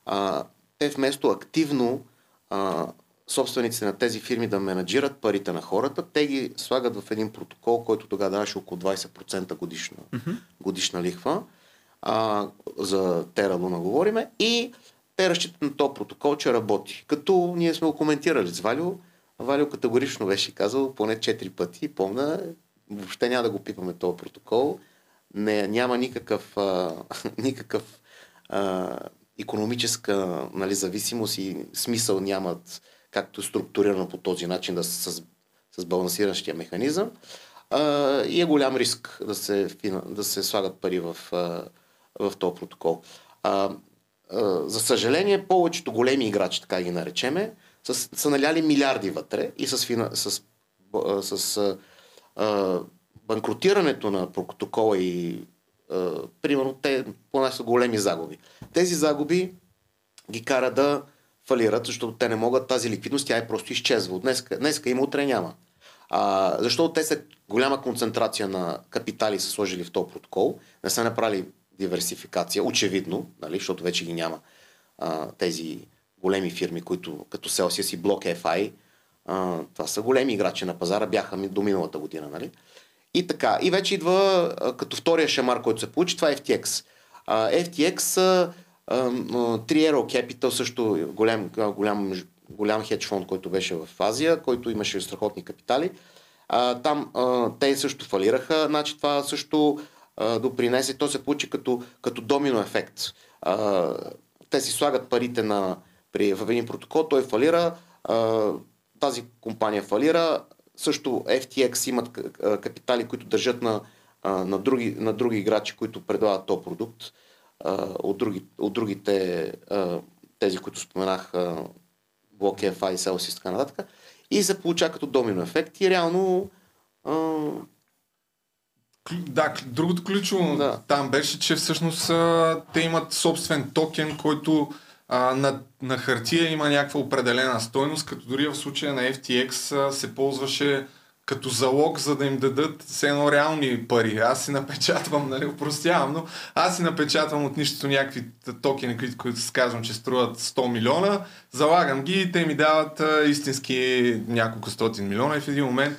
а, те вместо активно а, собствениците на тези фирми да менеджират парите на хората, те ги слагат в един протокол, който тогава даваше около 20% годишна, годишна лихва. А, за Terra Luna говориме. И те разчитат на този протокол, че работи. Като ние сме го коментирали с Валио, Валио категорично беше казал поне 4 пъти, помна, въобще няма да го пипаме този протокол. Не, няма никакъв, а, [laughs] никакъв а, економическа нали, зависимост и смисъл нямат, както структурирано по този начин, да с, с, с балансиращия механизъм. А, и е голям риск да се, да се слагат пари в, в този протокол. А, за съжаление, повечето големи играчи, така ги наречеме, са, са наляли милиарди вътре и с, с, с а, а, банкротирането на протокола и а, примерно те понасят големи загуби. Тези загуби ги кара да фалират, защото те не могат тази ликвидност, тя е просто изчезва. Днеска, днеска има, утре няма. А, защото те са голяма концентрация на капитали са сложили в този протокол, не са направили диверсификация, очевидно, нали, защото вече ги няма а, тези големи фирми, които като Celsius и Block FI, а, това са големи играчи на пазара, бяха ми до миналата година. Нали? И така. И вече идва а, като втория шамар, който се получи, това е FTX. А, FTX, а, Triero Capital, също голям, голям, голям хедж фонд, който беше в Азия, който имаше страхотни капитали. А, там а, те също фалираха, значи това също а, допринесе, то се получи като, като домино ефект. А, те си слагат парите на, при, в един протокол, той фалира, а, тази компания фалира, също FTX имат капитали, които държат на, а, на, други, на други играчи, които предлагат този продукт от, други, от другите, тези, които споменах, Block FI, Celsius и така нататък. И се получава като домино ефект и реално Да, другото ключово Да. там беше, че всъщност а, те имат собствен токен, който а, на, на хартия има някаква определена стойност, като дори в случая на FTX а, се ползваше като залог, за да им дадат все едно реални пари. Аз си напечатвам, нали, упростявам, но аз си напечатвам от нищото някакви токени, които се казвам, че струват 100 милиона, залагам ги и те ми дават а, истински няколко стотин милиона и в един момент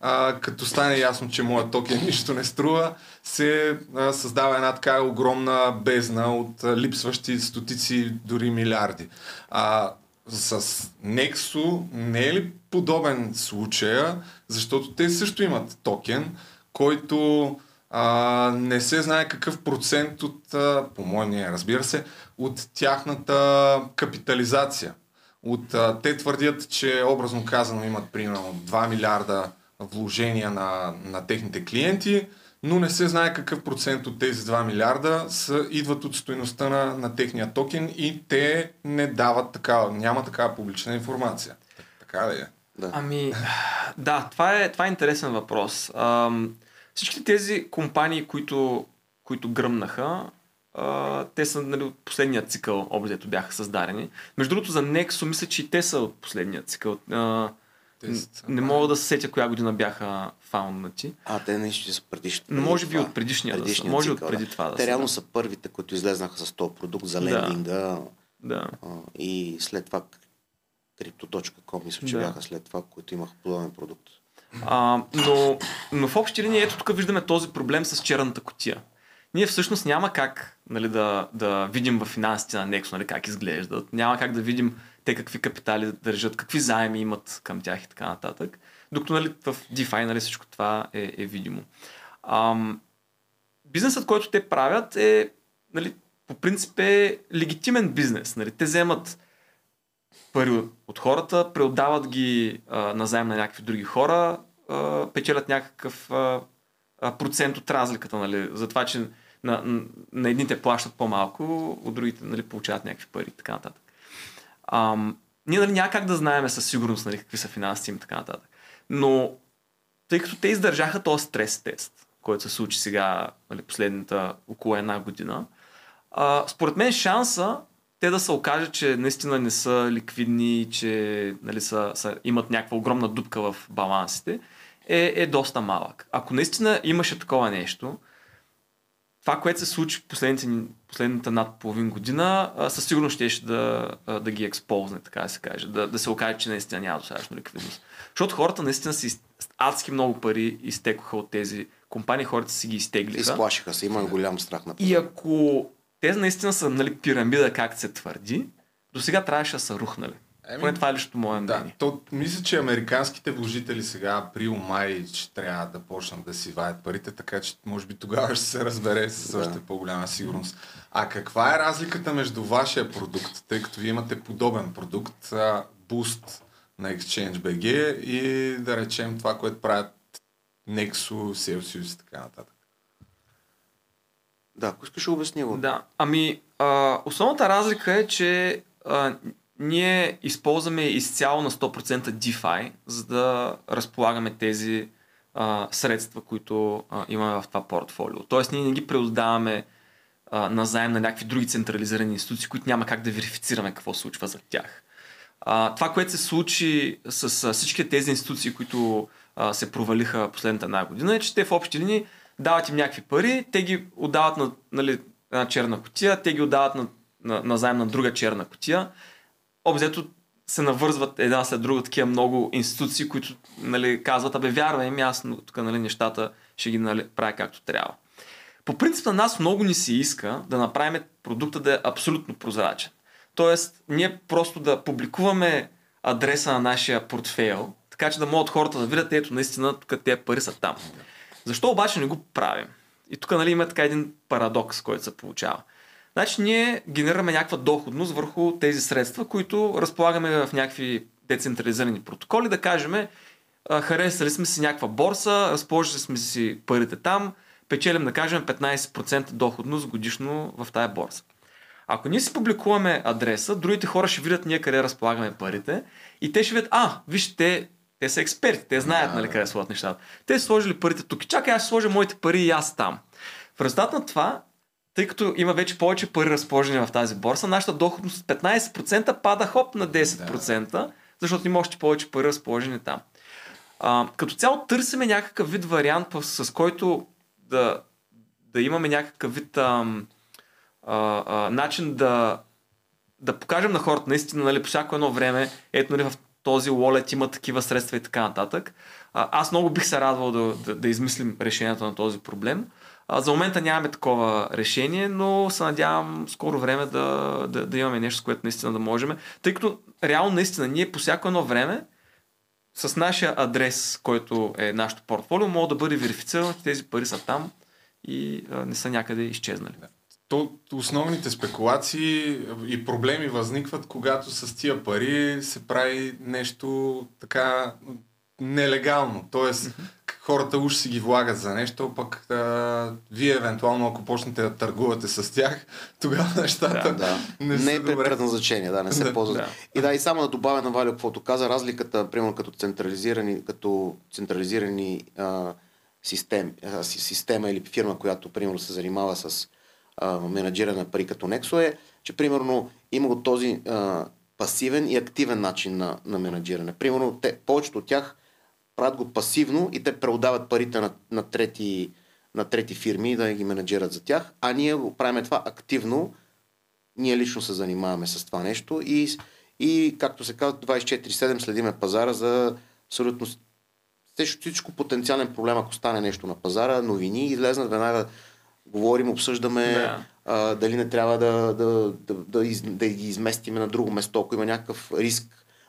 а, като стане ясно, че моят токен нищо не струва, се а, създава една така огромна бездна от а, липсващи стотици, дори милиарди. А, с Nexo не е ли подобен случая, защото те също имат токен, който а, не се знае какъв процент от, а, по мое разбира се, от тяхната капитализация. От, а, те твърдят, че образно казано имат примерно 2 милиарда вложения на, на техните клиенти, но не се знае какъв процент от тези 2 милиарда са, идват от стоеността на, на техния токен и те не дават такава, няма такава публична информация. Така ли е? Да. Ами, да, това е, това е интересен въпрос. Ам, всички тези компании, които, които гръмнаха, а, те са нали, от последния цикъл, обзето бяха създадени. Между другото, за Nexo мисля, че и те са от последния цикъл. А, Те са- не мога да се сетя коя година бяха фаунднати. А, те нещо са предишни. Може би от предишния да са. Може от преди това да Те реално да. са първите, които излезнаха с този продукт за Да. лендинга Да. а, и след това Crypto.com, мисля, че Да. бяха след това, които имаха подобен продукт. А, но, но в общи линии ето тук виждаме този проблем с черната котия. Ние всъщност няма как нали, да, да видим в финансите на Nexo нали, как изглеждат. Няма как да видим те какви капитали държат, какви заеми имат към тях и така нататък. Докато нали, в DeFi нали, всичко това е, е видимо. Ам, бизнесът, който те правят е нали, по принцип е легитимен бизнес. Нали. Те вземат пари от- хората, преотдават ги а, на заем на някакви други хора, а, печелят някакъв а, процент от разликата, нали, за това, че на, на едните плащат по-малко, от другите нали, получават някакви пари и така нататък. Ам, ние нали, няма как да знаем със сигурност нали, какви са финансите им и така нататък. Но тъй като те издържаха този стрес тест, който се случи сега нали, последната около една година, а, според мен шанса те да се окажат, че наистина не са ликвидни, че нали, са, са, имат някаква огромна дупка в балансите, е, е доста малък. Ако наистина имаше такова нещо, това, което се случи последната над половин година, със сигурност ще да, а, да ги експозне, така да се каже. Да, да се окаже, че наистина няма достатъчно ликвидност. Защото хората наистина си адски много пари изтекоха от тези компании, хората си ги изтеглиха. Изплашиха се, има голям страх на И ако те наистина са нали, пирамида, как се твърди, до сега трябваше да са рухнали. Еми, Поне това е лично мое Да, мнение. то, мисля, че американските вложители сега, април, май, ще трябва да почнат да си ваят парите, така че може би тогава ще се разбере с Да. още по-голяма сигурност. А каква е разликата между вашия продукт, тъй като вие имате подобен продукт, Boost на ExchangeBG и да речем това, което правят Nexo, Celsius и така нататък? Да, ако искаш, ще обясня го. Да, ами а, основната разлика е, че а, ние използваме изцяло на 100% DeFi, за да разполагаме тези а, средства, които а, имаме в това портфолио. Тоест ние не ги преотдаваме а, назаем на някакви други централизирани институции, които няма как да верифицираме какво се случва за тях. А, това, което се случи с а, всички тези институции, които а, се провалиха последната една година, е, че те в общи линии дават им някакви пари, те ги отдават на нали, една черна котия, те ги отдават на, на, на заем на друга черна котия. Обзето се навързват една след друга такива много институции, които нали, казват, абе вярвай ми, аз тук нали, нещата ще ги нали, правя както трябва. По принцип на нас много ни се иска да направим продукта да е абсолютно прозрачен. Тоест, ние просто да публикуваме адреса на нашия портфейл, така че да могат хората да видят, ето наистина тук тези пари са там. Защо обаче не го правим? И тук нали, има така един парадокс, който се получава. Значи ние генерираме някаква доходност върху тези средства, които разполагаме в някакви децентрализирани протоколи, да кажем, харесали сме си някаква борса, разположили сме си парите там, печелим, да кажем, 15% доходност годишно в тая борса. Ако ние си публикуваме адреса, другите хора ще видят ние къде разполагаме парите и те ще видят, а, вижте, те, са експерти, те знаят нали, къде слагат нещата. Те са сложили парите тук. Чакай, аз ще сложа моите пари и аз там. В резултат на това, тъй като има вече повече пари разположени в тази борса, нашата доходност от 15% пада хоп на 10%, да. защото има още повече пари разположени там. А, като цяло търсиме някакъв вид вариант, с който да, да имаме някакъв вид ам, а, а, начин да, да покажем на хората наистина, нали, по всяко едно време, ето нали, в този wallet има такива средства и така нататък. Аз много бих се радвал да, да, да измислим решението на този проблем. За момента нямаме такова решение, но се надявам скоро време да, да, да имаме нещо, с което наистина да можем. Тъй като реално наистина ние по всяко едно време с нашия адрес, който е нашето портфолио, може да бъде верифицирано, че тези пари са там и а, не са някъде изчезнали. То, основните спекулации и проблеми възникват, когато с тия пари се прави нещо така нелегално. Тоест, mm-hmm. хората уж си ги влагат за нещо, пък а, вие евентуално, ако почнете да търгувате с тях, [laughs] тогава нещата да, да. не, не са е добре. предназначение, да, не се Да, ползват. да. И да, и само да добавя на Валио, каквото каза, разликата, примерно като централизирани, като централизирани а, систем, а, си- система или фирма, която примерно се занимава с а, на пари като Nexo е, че примерно има го този а, пасивен и активен начин на, на менеджиране. Примерно те, повечето от тях правят го пасивно и те преодават парите на, на, трети, на трети фирми да ги менеджират за тях, а ние го правим това активно, ние лично се занимаваме с това нещо и, и както се казва, 24-7 следиме пазара за абсолютно всичко потенциален проблем, ако стане нещо на пазара, новини, излезнат веднага, говорим, обсъждаме Да. а, дали не трябва да, да, да, да, из, да ги изместиме на друго место, ако има някакъв риск.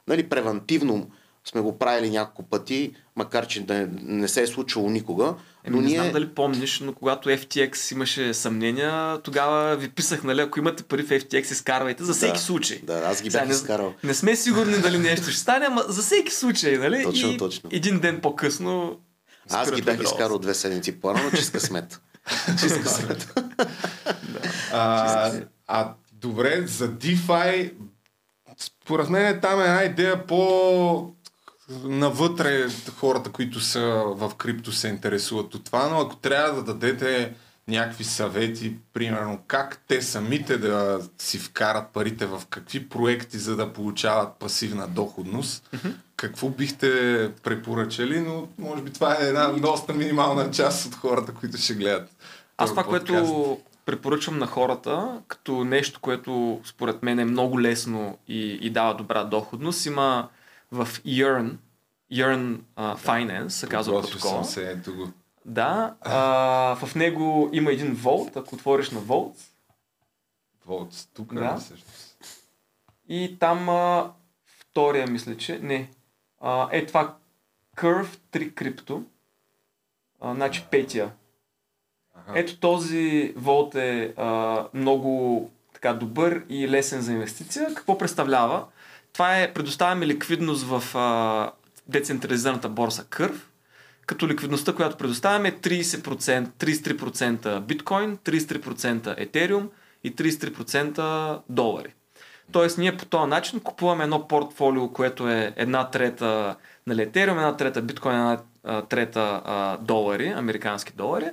Нали, превентивно сме го правили няколко пъти, макар че да не, не се е случвало никога. Еми, но не ние... знам дали помниш, но когато FTX имаше съмнения, тогава ви писах, нали, ако имате пари в FTX, изкарвайте за всеки Да, случай. Да, аз ги Сега бях не- изкарал. Не сме сигурни дали нещо ще стане, ама за всеки случай, нали? Точно, и точно. един ден по-късно Аз ги бях изкарал две седмици по-рано, чист късмет. [laughs] А, а добре, за DeFi, според мен там е една идея по навътре хората, които са в крипто се интересуват от това, но ако трябва да дадете някакви съвети, примерно как те самите да си вкарат парите в какви проекти, за да получават пасивна доходност, какво бихте препоръчали, но може би това е една доста минимална част от хората, които ще гледат. Аз това, подкаст. което препоръчвам на хората, като нещо, което според мен е много лесно и, и дава добра доходност, има в Yearn, Yearn uh, Finance, се казва протокола. се, ето го. Да, а, в него има един волт, ако отвориш на волт, Вот, тук Да. всъщност. И там а, втория, мисля, че не. А, е това Curve 3 Crypto. А, значи петия. Ага. Ето този волт е а, много така добър и лесен за инвестиция. Какво представлява? Това е предоставяме ликвидност в а, децентрализираната борса Curve, като ликвидността, която предоставяме е 30%, 33% биткоин, 33% етериум и 33% долари. Тоест ние по този начин купуваме едно портфолио, което е една трета нали, етериум, една трета биткоин, една трета а, долари, американски долари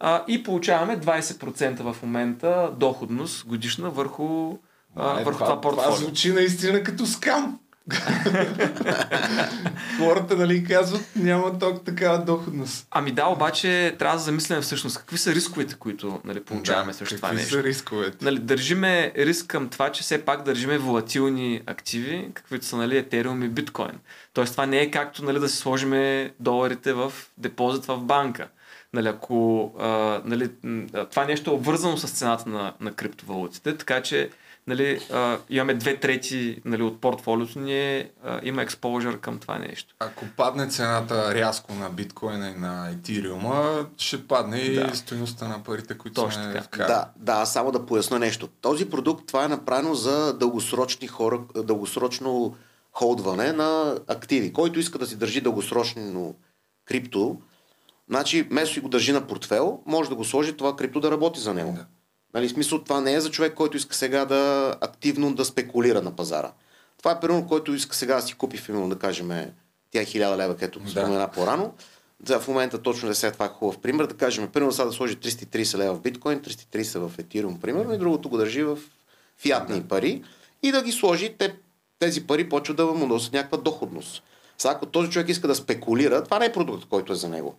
а, и получаваме 20% в момента доходност годишна върху, а, Е, върху това, Това портфолио. звучи наистина като скам. [laughs] Хората, нали, казват, няма ток такава доходност. Ами да, обаче трябва да замислим всъщност какви са рисковете, които нали, получаваме срещу това какви нещо. са рисковете? Нали, държиме риск към това, че все пак държиме волатилни активи, каквито са нали, Ethereum и биткоин. Тоест това не е както нали, да си сложиме доларите в депозит в банка. Нали, ако, а, нали, това нещо е обвързано с цената на, на криптовалутите, така че нали, а, имаме две трети нали, от портфолиото ни, а, има експожър към това нещо. Ако падне цената рязко на биткоина и на етириума, ще падне Да. и стоеността на парите, които Точно сме така. Да, да, само да поясна нещо. Този продукт, това е направено за дългосрочни хора, дългосрочно холдване на активи. Който иска да си държи дългосрочно крипто, значи вместо си го държи на портфел, може да го сложи това крипто да работи за него. Да. Нали, смисъл, това не е за човек, който иска сега да активно да спекулира на пазара. Това е примерно, който иска сега да си купи, примерно, да кажем, тя 1000 лева, където Да. спомена по-рано. За в момента точно да сега това е хубав пример. Да кажем, примерно сега да сложи 330 лева в биткоин, 330 в етириум, примерно, и другото го държи в фиатни пари и да ги сложи, те, тези пари почват да му носят някаква доходност. Сега, ако този човек иска да спекулира, това не е продукт, който е за него.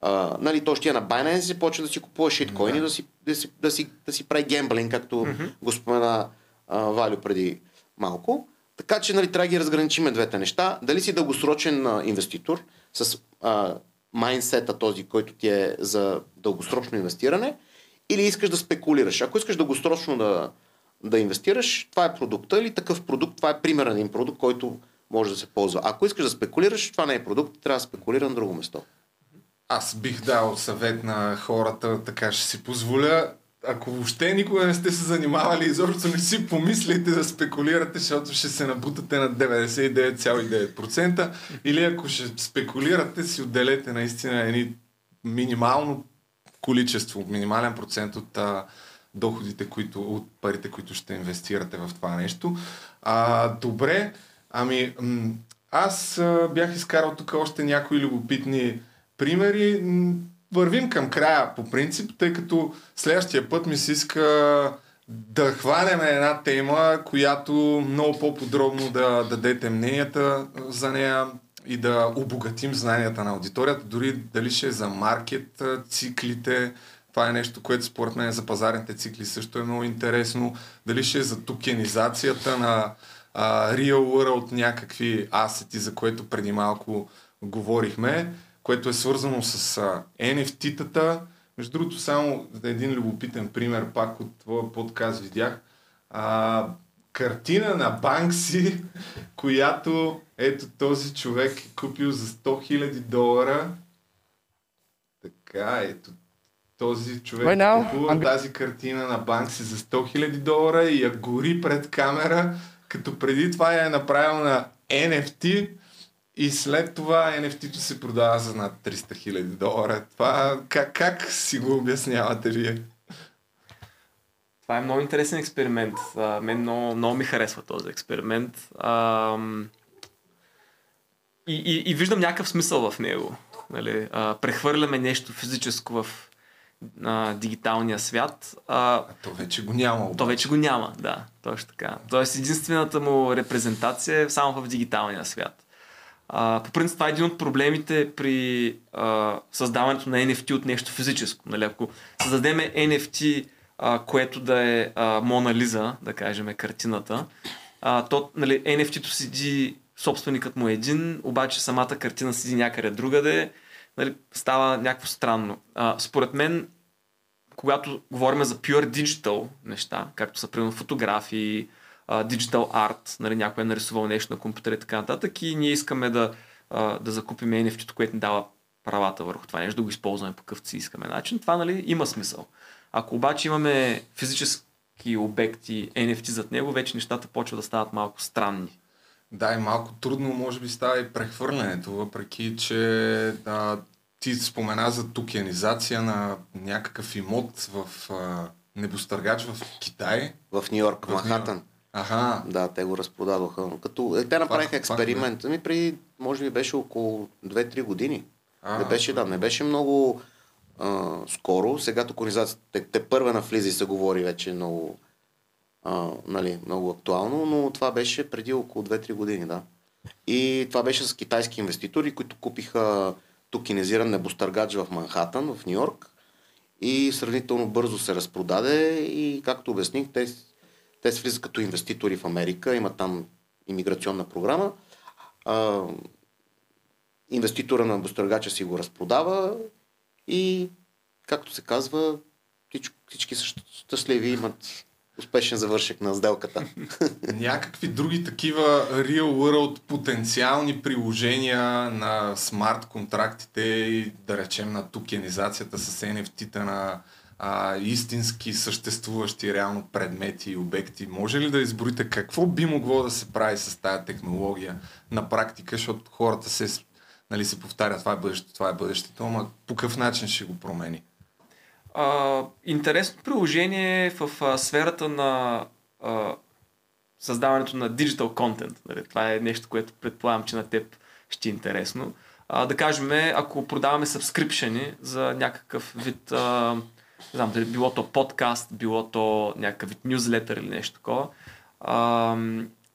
А, нали, то ще е на Binance и почва да си купува шиткоини, да. си, да, си, да, си, да си прави гемблинг, както mm-hmm. го спомена а, Валю преди малко. Така че нали, трябва да ги разграничиме двете неща. Дали си дългосрочен а, инвеститор с а, майндсета този, който ти е за дългосрочно инвестиране, или искаш да спекулираш. Ако искаш дългосрочно да, да инвестираш, това е продукта или такъв продукт, това е примерен един продукт, който може да се ползва. Ако искаш да спекулираш, това не е продукт, трябва да спекулира на друго место. Аз бих дал съвет на хората, така ще си позволя. Ако въобще никога не сте се занимавали, изобщо не си помислите да спекулирате, защото ще се набутате на 99,9%. Или ако ще спекулирате, си отделете наистина едни минимално количество, минимален процент от а, доходите, които, от парите, които ще инвестирате в това нещо. А, добре, ами аз а, бях изкарал тук още някои любопитни примери. Вървим към края по принцип, тъй като следващия път ми се иска да хванем една тема, която много по-подробно да дадете мненията за нея и да обогатим знанията на аудиторията, дори дали ще е за маркет циклите, това е нещо, което според мен за пазарните цикли също е много интересно, дали ще е за токенизацията на а, Real World някакви асети, за което преди малко говорихме, което е свързано с NFT-тата. Между другото, само един любопитен пример, пак от твоя подкаст видях. А, картина на Банкси, [laughs] която ето този човек е купил за 100 000 долара. Така, ето този човек Right now, купува I'm- тази картина на Банкси за 100 000 долара и я гори пред камера, като преди това я е направил на NFT и след това NFT-то се продава за над 300 000 долара. Това как, как си го обяснявате вие? Това е много интересен експеримент. А, мен много, много ми харесва този експеримент. А, и, и, и виждам някакъв смисъл в него. Нали? А, прехвърляме нещо физическо в а, дигиталния свят. А, А то вече го няма. то обаче. вече го няма, да, точно така. Тоест единствената му репрезентация е само в дигиталния свят. А, по принцип това е един от проблемите при а, създаването на NFT от нещо физическо. Нали? Ако създадем NFT, а, което да е Мона Лиза, да кажем картината, а, то нали, NFT-то седи, собственикът му е един, обаче самата картина седи някъде другаде, нали, става някакво странно. А, според мен когато говорим за pure digital неща, както са примерно фотографии, а, digital art, нали, някой е нарисувал нещо на компютър и така нататък и ние искаме да, а, да закупим NFT-то, което ни дава правата върху това нещо, да го използваме по какъвто си искаме начин, това нали, има смисъл. Ако обаче имаме физически обекти, NFT зад него, вече нещата почват да стават малко странни. Да, и малко трудно може би става и прехвърлянето, въпреки че а, ти спомена за токенизация на някакъв имот в а, небостъргач в Китай. В Нью Йорк. Манхатън. Аха, Да, те го разпродадоха. Като, е, те направиха експеримент. Ами преди, може би беше около 2-3 години. А, не беше, да, не беше много а, скоро. Сега токенизацията те, те първа навлиза и се говори вече много, а, нали, много актуално, но това беше преди около 2-3 години, да. И това беше с китайски инвеститори, които купиха токенизиран небостъргач в Манхатън, в Нью Йорк и сравнително бързо се разпродаде и както обясних, те, те се влизат като инвеститори в Америка, има там иммиграционна програма. А, инвеститора на небостъргача си го разпродава и, както се казва, всички са щастливи, имат успешен завършек на сделката. [laughs] някакви други такива real world потенциални приложения на смарт контрактите и да речем на токенизацията с NFT-та на а, истински съществуващи реално предмети и обекти. Може ли да изброите какво би могло да се прави с тази технология на практика, защото хората се, нали, се повтарят това е бъдещето, това е бъдещето, ама по какъв начин ще го промени? А, интересно приложение е в а, сферата на а, създаването на digital content. Нали? Това е нещо, което предполагам, че на теб ще е интересно. А, да кажем, ако продаваме subscription за някакъв вид, а, знам, дали било то подкаст, било то някакъв вид нюзлетър или нещо такова. А,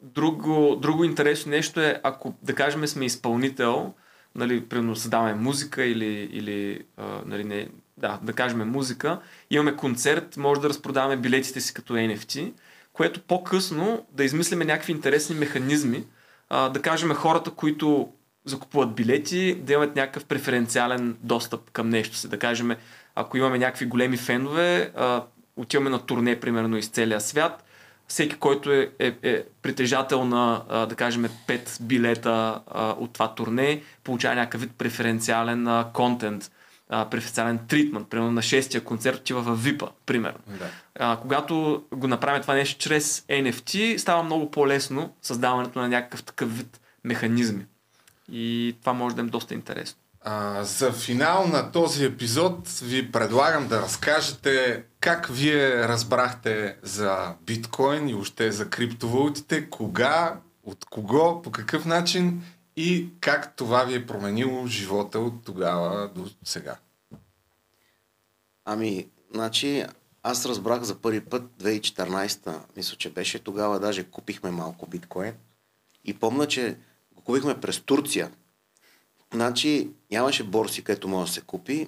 друго, друго интересно нещо е, ако да кажем сме изпълнител, нали, примерно създаваме музика или, или а, нали, не, да, да кажем музика, имаме концерт, може да разпродаваме билетите си като NFT, което по-късно да измислиме някакви интересни механизми, а, да кажем хората, които закупуват билети, да имат някакъв преференциален достъп към нещо си. Да кажем, ако имаме някакви големи фенове, а, отиваме на турне, примерно, из целия свят, всеки, който е, е, е притежател на, а, да кажем, 5 билета а, от това турне, получава някакъв вид преференциален а, контент, а, преференциален тритмент. Примерно на шестия концерт отива в VIP-а, примерно. Да. А, когато го направим това нещо чрез NFT, става много по-лесно създаването на някакъв такъв вид механизми. И това може да е доста интересно. А, за финал на този епизод ви предлагам да разкажете как вие разбрахте за биткоин и още за криптовалутите, кога, от кого, по какъв начин и как това ви е променило живота от тогава до сега. Ами, значи, аз разбрах за първи път 2014-та, мисля, че беше тогава, даже купихме малко биткоин. И помня, че го купихме през Турция. Значи, нямаше борси, където може да се купи.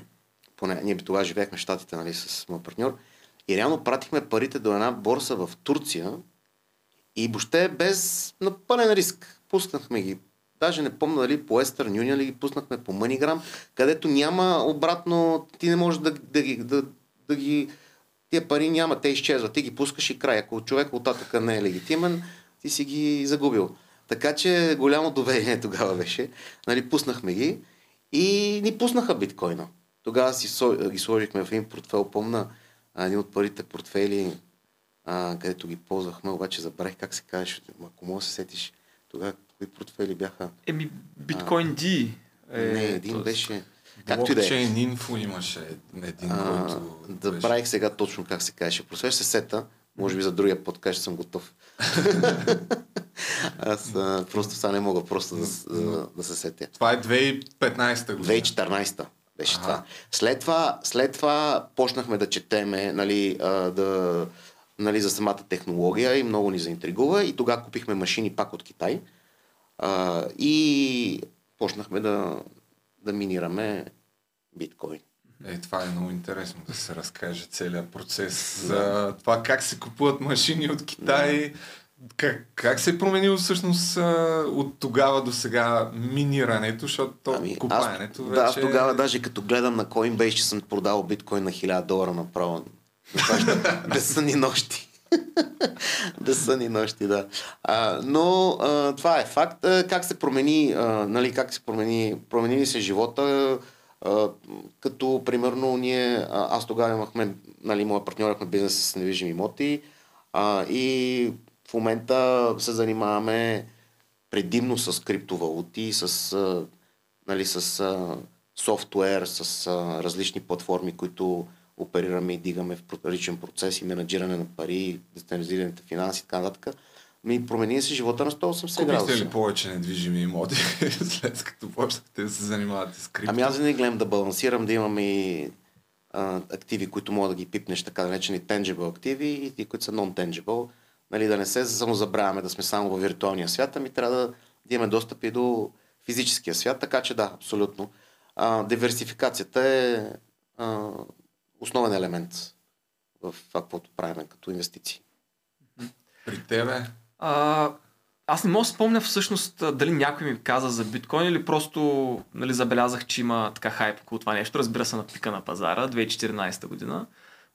[clears throat] Поне, ние тогава живеехме в Штатите, нали, с моят партньор. И реално пратихме парите до една борса в Турция и въобще без на пълен риск. Пуснахме ги. Даже не помня дали по Western Union ли ги пуснахме по MoneyGram, където няма обратно, ти не можеш да, да, ги, да, да ги... Тия пари няма, те изчезват. Ти ги пускаш и край. Ако човек оттатъка не е легитимен, ти си ги загубил. Така че голямо доверие [laughs] тогава беше. Нали, пуснахме ги и ни пуснаха биткоина. Тогава си ги сложихме в един портфел. Помна един от първите портфели, а, където ги ползвахме, обаче забравих как се казваш. Ако мога да се сетиш, тогава кои портфели бяха? Еми, биткоин D. Е, не, един то- беше... Както и да е. Инфо имаше един, А, който да беше... правих сега точно как се казваше. Просвещ се сета, може би за другия подкаст съм готов. [laughs] Аз а, просто сега не мога просто да, да, да се сетя. Това е 2015 година. 2014 беше Ага. това. След това. След това почнахме да четеме нали, а, да, нали, за самата технология и много ни заинтригува. И тогава купихме машини пак от Китай. А, и почнахме да, да минираме биткоин. Е, това е много интересно да се разкаже целият процес за това как се купуват машини от Китай, как, как се е променило всъщност а, от тогава до сега минирането, защото то Ами, аз, купаенето да, аз вече... тогава даже като гледам на Coinbase, че съм продал биткоин на 1000 долара направо. Без сън и нощи. Без сън и нощи, да. А, но а, това е факт. А, как се промени, а, нали, как се промени, промени ли се живота, а, като примерно ние, аз тогава имахме, нали, моя партньор имахме бизнес с недвижими имоти а, и в момента се занимаваме предимно с криптовалути, с, а, нали, с а, софтуер, с а, различни платформи, които оперираме и дигаме в личен процес и менеджиране на пари, децентрализираните финанси и така нататък. Ми промени се живота на 180 Купихте градуса. ли повече недвижими имоти, [laughs] след като почнахте да се занимавате с крипто? Ами аз винаги гледам да балансирам, да имам и а, активи, които могат да ги пипнеш, така наречени tangible активи и ти, които са non-tangible. Нали, да не се само забравяме да сме само в виртуалния свят, ами трябва да, да имаме достъп и до физическия свят, така че да, абсолютно. А, диверсификацията е а, основен елемент в това, каквото правим като инвестиции. При тебе? А, аз не мога да спомня всъщност дали някой ми каза за биткоин или просто нали, забелязах, че има така хайп около това нещо. Разбира се на пика на пазара, 2014 година.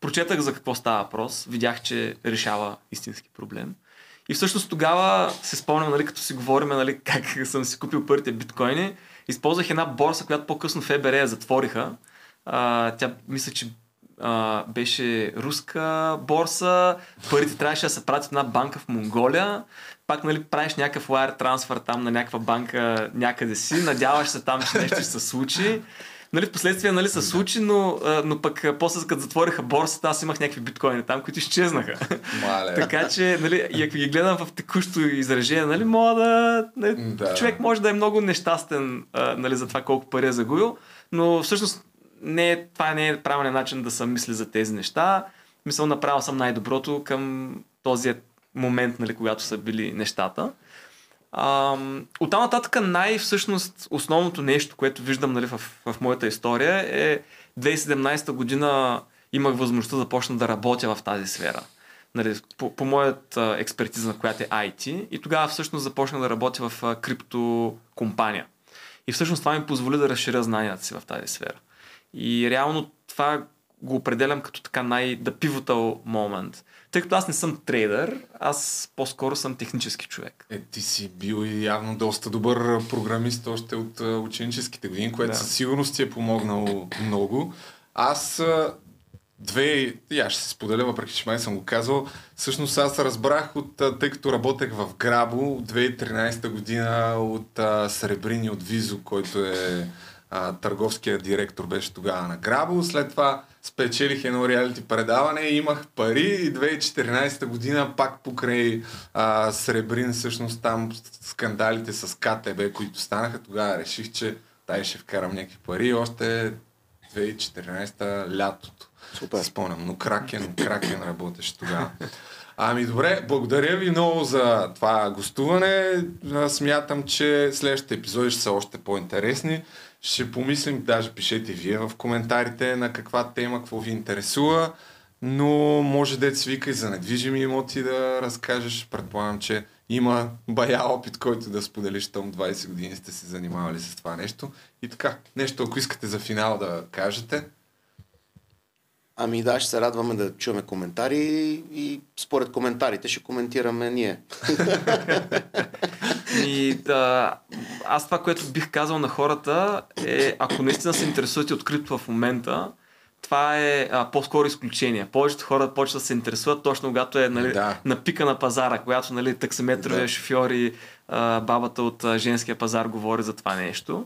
Прочетах за какво става въпрос, видях, че решава истински проблем. И всъщност тогава се спомням, нали, като си говорим нали, [laughs] как съм си купил първите биткоини, използвах една борса, която по-късно в ФБР я затвориха. А, тя мисля, че а, беше руска борса, парите трябваше да се пратят в една банка в Монголия, пак нали, правиш някакъв wire трансфер там на някаква банка някъде си, надяваш се там, че нещо ще се случи. Нали, в последствие нали, се случи, но, но пък после като затвориха борсата, аз имах някакви биткоини там, които изчезнаха. Мале. [laughs] така че, нали, и ако ги гледам в текущо изражение, нали, мога да, нали, Да. човек може да е много нещастен нали, за това колко пари е загубил, но всъщност не е, това не е правилният начин да се мисли за тези неща. Мисъл, направил съм най-доброто към този момент, нали, когато са били нещата. Ам, оттам нататък най-всъщност основното нещо, което виждам нали, в, в моята история е 2017 година имах възможността да почна да работя в тази сфера. Нали, по, по моята експертиза, на която е IT. И тогава всъщност започнах да работя в криптокомпания. И всъщност това ми позволи да разширя знанията си в тази сфера. И реално това го определям като така най-the pivotal moment. Тъй като аз не съм трейдър, аз по-скоро съм технически човек. Е, ти си бил и явно доста добър програмист още от ученическите години, което Да. със сигурност ти е помогнало много. Аз две, и аз ще се споделя, въпреки че май съм го казал, всъщност аз разбрах от, тъй като работех в Грабо 2013 година от Сребрини от Визо, който е а, търговския директор беше тогава на Грабо. След това спечелих едно реалити предаване, имах пари и 2014 година пак покрай а, Сребрин, всъщност там скандалите с КТБ, които станаха, тогава реших, че дай ще вкарам някакви пари още 2014 лятото. Супер. Спомням, но Кракен, Кракен работеше тогава. Ами добре, благодаря ви много за това гостуване. Смятам, че следващите епизоди ще са още по-интересни. Ще помислим, даже пишете вие в коментарите на каква тема, какво ви интересува. Но може да се вика и за недвижими имоти да разкажеш. Предполагам, че има бая опит, който да споделиш, там 20 години сте се занимавали с това нещо. И така, нещо, ако искате за финал да кажете. Ами да, ще се радваме да чуваме коментари и според коментарите ще коментираме ние. [laughs] И да, аз това, което бих казал на хората е, ако наистина се интересувате от крипто в момента, това е а, по-скоро изключение. Повечето хора почват да се интересуват точно когато е нали, Да. на пика на пазара, когато нали, таксиметровия Да. шофьор и а, бабата от а, женския пазар говори за това нещо.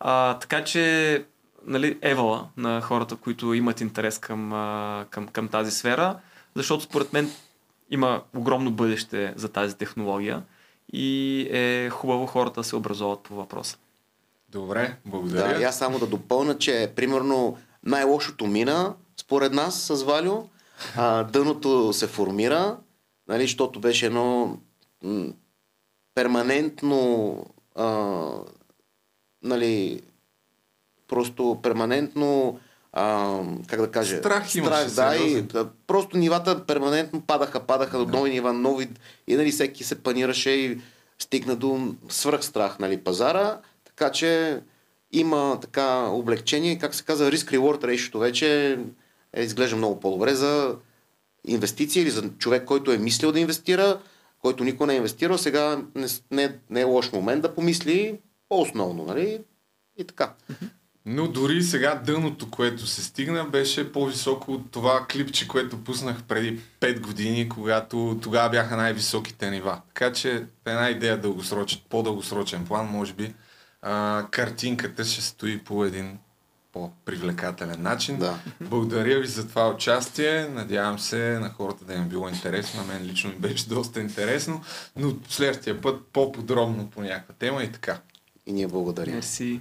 А, така че нали, евала на хората, които имат интерес към, а, към, към тази сфера, защото според мен има огромно бъдеще за тази технология и е хубаво хората да се образоват по въпроса. Добре, благодаря. Да, аз само да допълня, че примерно най-лошото мина, според нас с Валю, а, дъното се формира, нали, защото беше едно м- перманентно а, нали, просто перманентно а, как да кажа, Страх имаше, да, и да, просто нивата перманентно падаха, падаха до нови нива, нови и нали, всеки се панираше и стигна до свръхстрах нали, пазара, така че има така облегчение, как се казва, risk-reward ratio вече е, изглежда много по-добре за инвестиция или за човек, който е мислил да инвестира, който никой не е инвестирал, сега не, не, не е лош момент да помисли по-основно, нали? И така. Но дори сега дъното, което се стигна, беше по-високо от това клипче, което пуснах преди 5 години, когато тогава бяха най-високите нива. Така че една идея дългосрочен, по-дългосрочен план, може би, а, картинката ще стои по един по-привлекателен начин. Да. Благодаря ви за това участие. Надявам се на хората да им е било интересно. На мен лично ми беше доста интересно, но следващия път по-подробно по някаква тема и така. И ние благодарим. Мерси.